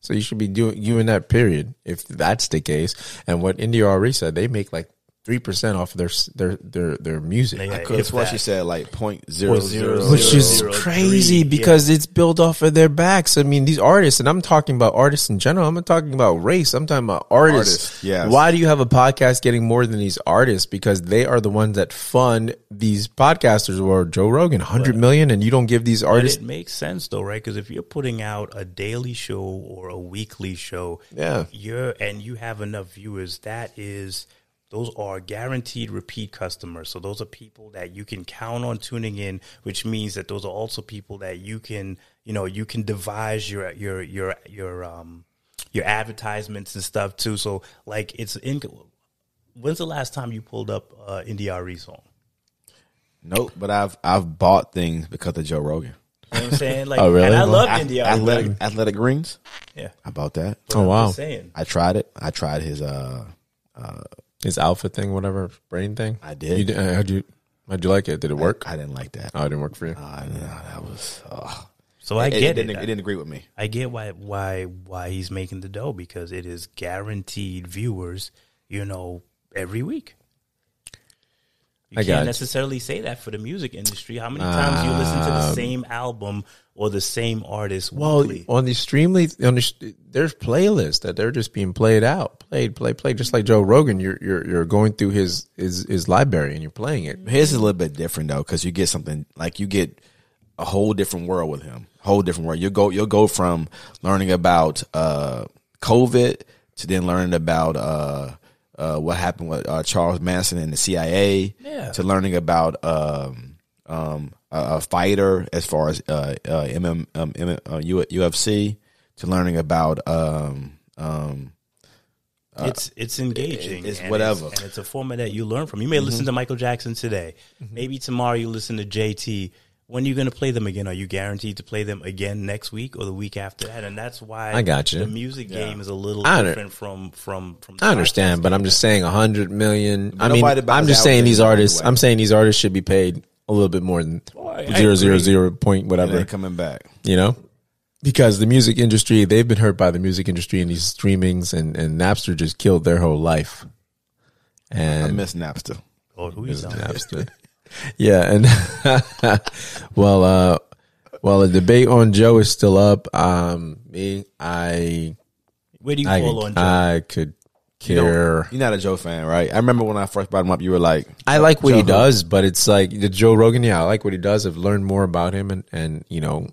So you should be doing you in that period if that's the case. And what India.Arie said, they make like three percent off their their their their music. Yeah, I could have that. she said like point zero Or zero, zero, which is zero, crazy three, because it's built off of their backs. I mean, these artists, and I'm talking about artists in general. I'm not talking about race. I'm talking about artists. Artists, yes. Why do you have a podcast getting more than these artists? Because they are the ones that fund these podcasters or Joe Rogan, 100 million, and you don't give these artists. it makes sense though, right? Because if you're putting out a daily show or a weekly show, Yeah. you're and you have enough viewers, that is those are guaranteed repeat customers. So those are people that you can count on tuning in, which means that those are also people that you can, you know, you can devise your your your your um your advertisements and stuff too. So like it's in. When's the last time you pulled up uh, Indie song? Nope, but I've I've bought things because of Joe Rogan. You know what I'm saying? Like, *laughs* Oh, really? And I love Ath- Indie athletic, athletic greens. Yeah. I bought that. Oh, wow. Just saying. I tried it. I tried his. uh His alpha thing, whatever, brain thing. I did. You, did- uh, how'd you, how'd you like it? Did it work? I didn't like that. oh, it didn't work for you. Uh, no, that was. Uh, So I it, get it it. didn't, it didn't agree with me. I get why why why he's making the dough because it is guaranteed viewers, you know, every week. You I can't necessarily say that for the music industry. How many times you listen to the same album or the same artist Well, weekly? on the Streamly, on the, there's playlists that they're just being played out, played, played, played. Just like Joe Rogan, you're you're you're going through his his his library and you're playing it. His is a little bit different though, because you get something like you get a whole different world with him. Whole different world. you'll go you'll go from learning about uh, COVID to then learning about uh, uh, what happened with uh, Charles Manson and the CIA. Yeah. To learning about um, um, a, a fighter as far as uh, uh, MM, um, M- uh, UFC. To learning about um, um, it's it's engaging. it's and whatever. and it's a format that you learn from. You may listen to Michael Jackson today. Maybe tomorrow you listen to JT. When are you going to play them again? Are you guaranteed to play them again next week or the week after that? And that's why I got you. The music game is a little I different from from from. The I understand, but game. I'm just saying a hundred million. I mean, I'm just saying album these anyway. artists. I'm saying these artists should be paid a little bit more than I- I zero zero agree. zero point and whatever. then coming back. you know because the music industry they've been hurt by the music industry and these streamings and, and napster just killed their whole life And I and miss Napster. Oh, who is you napster *laughs* yeah and *laughs* well uh well the debate on joe is still up um me i Where do you i, fall on Joe? I could You care You're not a Joe fan, right? I remember when I first brought him up, you were like, I like what he Joe- does, but it's like the Joe Rogan. Yeah, I like what he does. I've learned more about him, and and you know,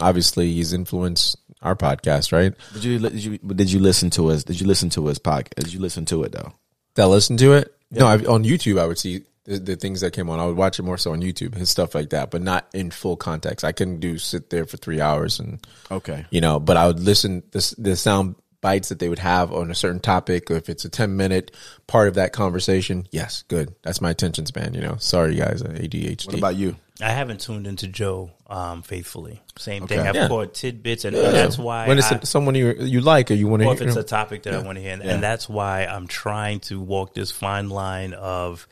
obviously he's influenced our podcast, right? Did you did you did you listen to his Did you listen to his podcast? Did you listen to it though? That listen to it. No, I, on YouTube I would see the, the things that came on. I would watch it more so on YouTube, his stuff like that, but not in full context. I couldn't do sit there for three hours and Okay. you know, but I would listen the the sound bites that they would have on a certain topic. If it's a ten minute part of that conversation, yes, good. That's my attention span. You know, sorry guys, ADHD. What about you? I haven't tuned into Joe um, faithfully. Same Okay. thing. I've Yeah. caught tidbits, and, and that's why when it's I, someone you you like or you want to or hear, if it's you a topic that I want to hear, and, and that's why I'm trying to walk this fine line of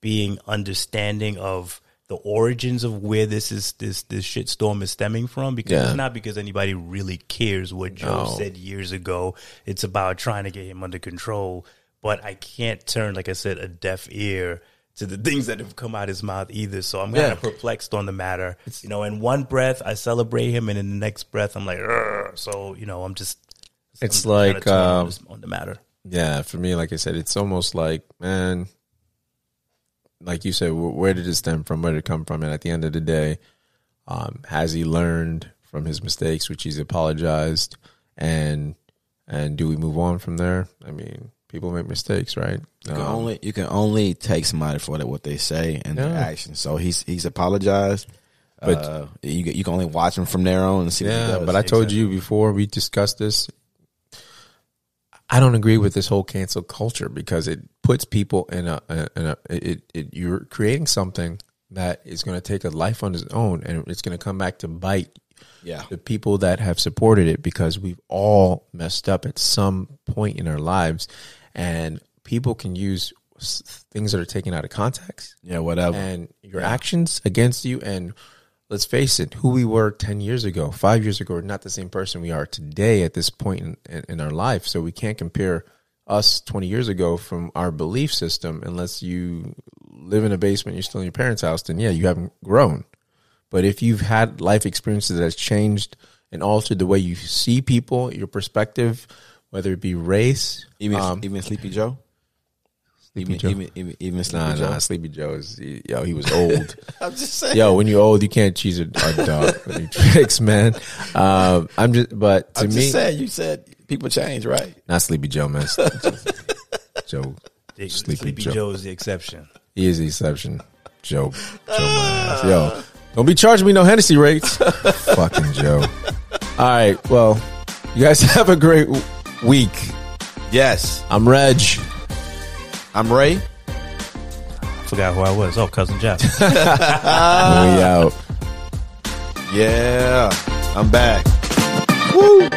being understanding of the origins of where this is this this shit storm is stemming from because Yeah. it's not because anybody really cares what Joe No. said years ago. It's about trying to get him under control. But I can't turn, like I said, a deaf ear to the *laughs* things that have come out his mouth either. So I'm kind Yeah. of perplexed on the matter. It's, you know, in one breath I celebrate him, and in the next breath I'm like, "Ugh." so you know, I'm just. It's I'm like, um, on the matter. Yeah, for me, like I said, it's almost like, man, like you said, where did it stem from? Where did it come from? And at the end of the day, um, has he learned from his mistakes, which he's apologized, and and do we move on from there? I mean, people make mistakes, right? You can Um, only you can only take somebody for what they say and their actions. So he's he's apologized. But- uh, you you can only watch him from there on and see. what he yeah, but I told you before we discussed this. I don't agree with this whole cancel culture because it puts people in a, in a it, it you're creating something that is going to take a life on its own and it's going to come back to bite yeah, the people that have supported it because we've all messed up at some point in our lives and people can use things that are taken out of context yeah, whatever. and your actions against you and let's face it who we were 10 years ago 5 years ago we're not the same person we are today at this point in, in, in our life so we can't compare us 20 years ago from our belief system, unless you live in a basement, you're still in your parents' house, then yeah, you haven't grown. But if you've had life experiences that has changed and altered the way you see people, your perspective, whether it be race, Even um, even Sleepy Joe. Sleepy Even, Joe. even even even Sleepy nah, Joe. nah, Sleepy Joe is yo, he was old. *laughs* I'm just saying. yo, when you're old, you can't cheese a, a dog. *laughs* Tricks, man. Um, I'm just, but to I'm me, just saying. You said people change, right? not Sleepy Joe, man. *laughs* Joe, Sleepy, Sleepy Joe. Joe. is the exception. he is the exception. Joe, Joe. Yo, don't be charging me no Hennessy rates. Fucking Joe. All right, well, you guys have a great week. Yes. I'm Reg. I'm Ray. Forgot who I was. Oh, cousin Jeff. *laughs* we out. Yeah. I'm back. Woo.